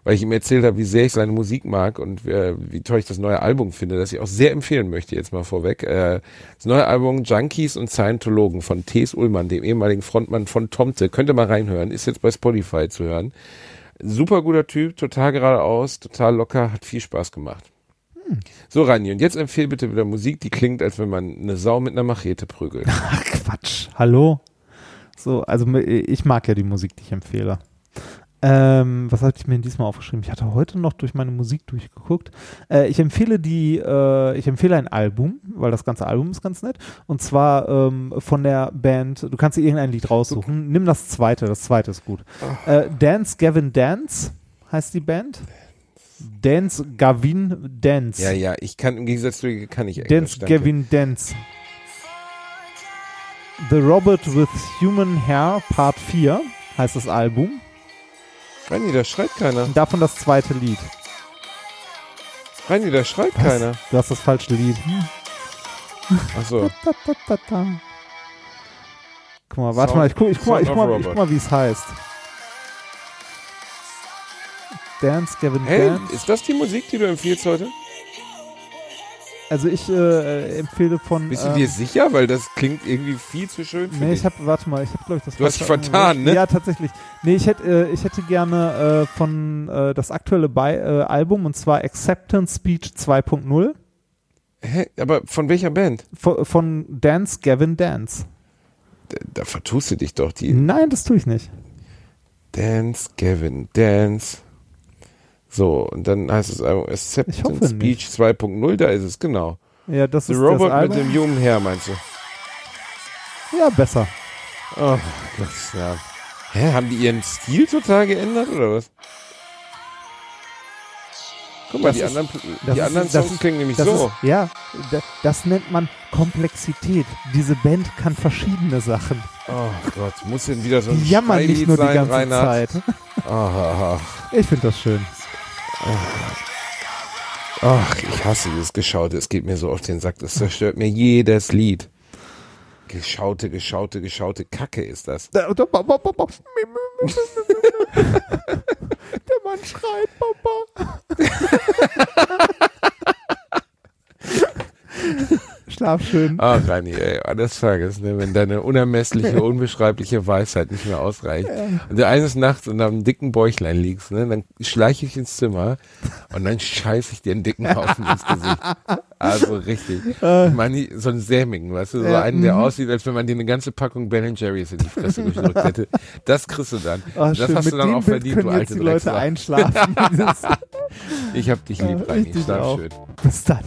weil ich ihm erzählt habe, wie sehr ich seine Musik mag und äh, wie toll ich das neue Album finde, das ich auch sehr empfehlen möchte, jetzt mal vorweg. Äh, das neue Album Junkies und Scientologen von T.S. Ullmann, dem ehemaligen Frontmann von Tomte. Könnt ihr mal reinhören, ist jetzt bei Spotify zu hören. Super guter Typ, total geradeaus, total locker, hat viel Spaß gemacht. So, Rani, und jetzt empfehle bitte wieder Musik, die klingt, als wenn man eine Sau mit einer Machete prügelt. Ach, Quatsch. Hallo? So, also ich mag ja die Musik, die ich empfehle. Ähm, was hatte ich mir diesmal aufgeschrieben? Ich hatte heute noch durch meine Musik durchgeguckt. Äh, ich empfehle die, äh, ich empfehle ein Album, weil das ganze Album ist ganz nett. Und zwar ähm, von der Band, du kannst dir irgendein Lied raussuchen. Nimm das zweite, das zweite ist gut. Äh, Dance Gavin Dance heißt die Band. Dance Gavin Dance. Ja, ja, ich kann im Gegensatz zu dir kann ich Englisch. Dance danke. Gavin Dance. The Robot with Human Hair Part 4 heißt das Album. Rani, da schreit keiner. Und davon das zweite Lied. Rani, da schreit Was? keiner. Du hast das falsche Lied. Achso. Da, da. Guck mal, warte mal, ich guck, ich guck mal, ich guck mal, ich guck mal wie es heißt. Dance Gavin Hey, Dance. ist das die Musik, die du empfiehlst heute? Also ich äh, empfehle von. Bist du ähm, dir sicher? Weil das klingt irgendwie viel zu schön für Nee, dich. ich habe, warte mal, ich habe glaube ich das. Du hast dich vertan, ne? Ja, tatsächlich. Nee, ich hätte, äh, ich hätte gerne äh, von äh, das aktuelle Bei äh, Album und zwar Acceptance Speech 2.0 Hä? Aber von welcher Band? von, von Dance Gavin Dance. Da, da vertust du dich doch. Die Nein, das tue ich nicht. Dance, Gavin, Dance. So, und dann heißt es Album Acceptance Speech 2.0, da ist es, genau. Ja, das The ist Robot das mit Album. dem jungen Herr, meinst du? Ja, besser. Oh, das, ja. Hä, haben die ihren Stil total geändert, oder was? Guck mal, Das die ist- anderen, das die ist- anderen das Songs ist- klingen nämlich Das so. ist, ja, da- das nennt man Komplexität. Diese Band kann verschiedene Sachen. Oh Gott, muss denn wieder so ein Die jammern nicht nur die ganze Reinhard? Zeit. Ach, Ich finde das schön. Ach, ich hasse dieses Geschaute. Es geht mir so auf den Sack. Das zerstört mir jedes Lied. Geschaute, geschaute, geschaute Kacke ist das. Der der Mann schreit, Papa. Schlaf schön. Ach, Rani, ey, eines Tages, ne, wenn deine unermessliche, unbeschreibliche Weisheit nicht mehr ausreicht und du eines Nachts in einem dicken Bäuchlein liegst, ne, dann schleiche ich ins Zimmer und dann scheiße ich dir einen dicken Haufen ins Gesicht. Also richtig. Ich meine, so einen sämigen, weißt du, so einen, der mhm. aussieht, als wenn man dir eine ganze Packung Ben Jerry's in die Fresse gedrückt hätte. Das kriegst du dann. Oh, das schön. hast Mit du dann auch verdient, du können jetzt alte die Leute einschlafen. Ich hab dich lieb, Rani. Schlaf schön. Bis dann.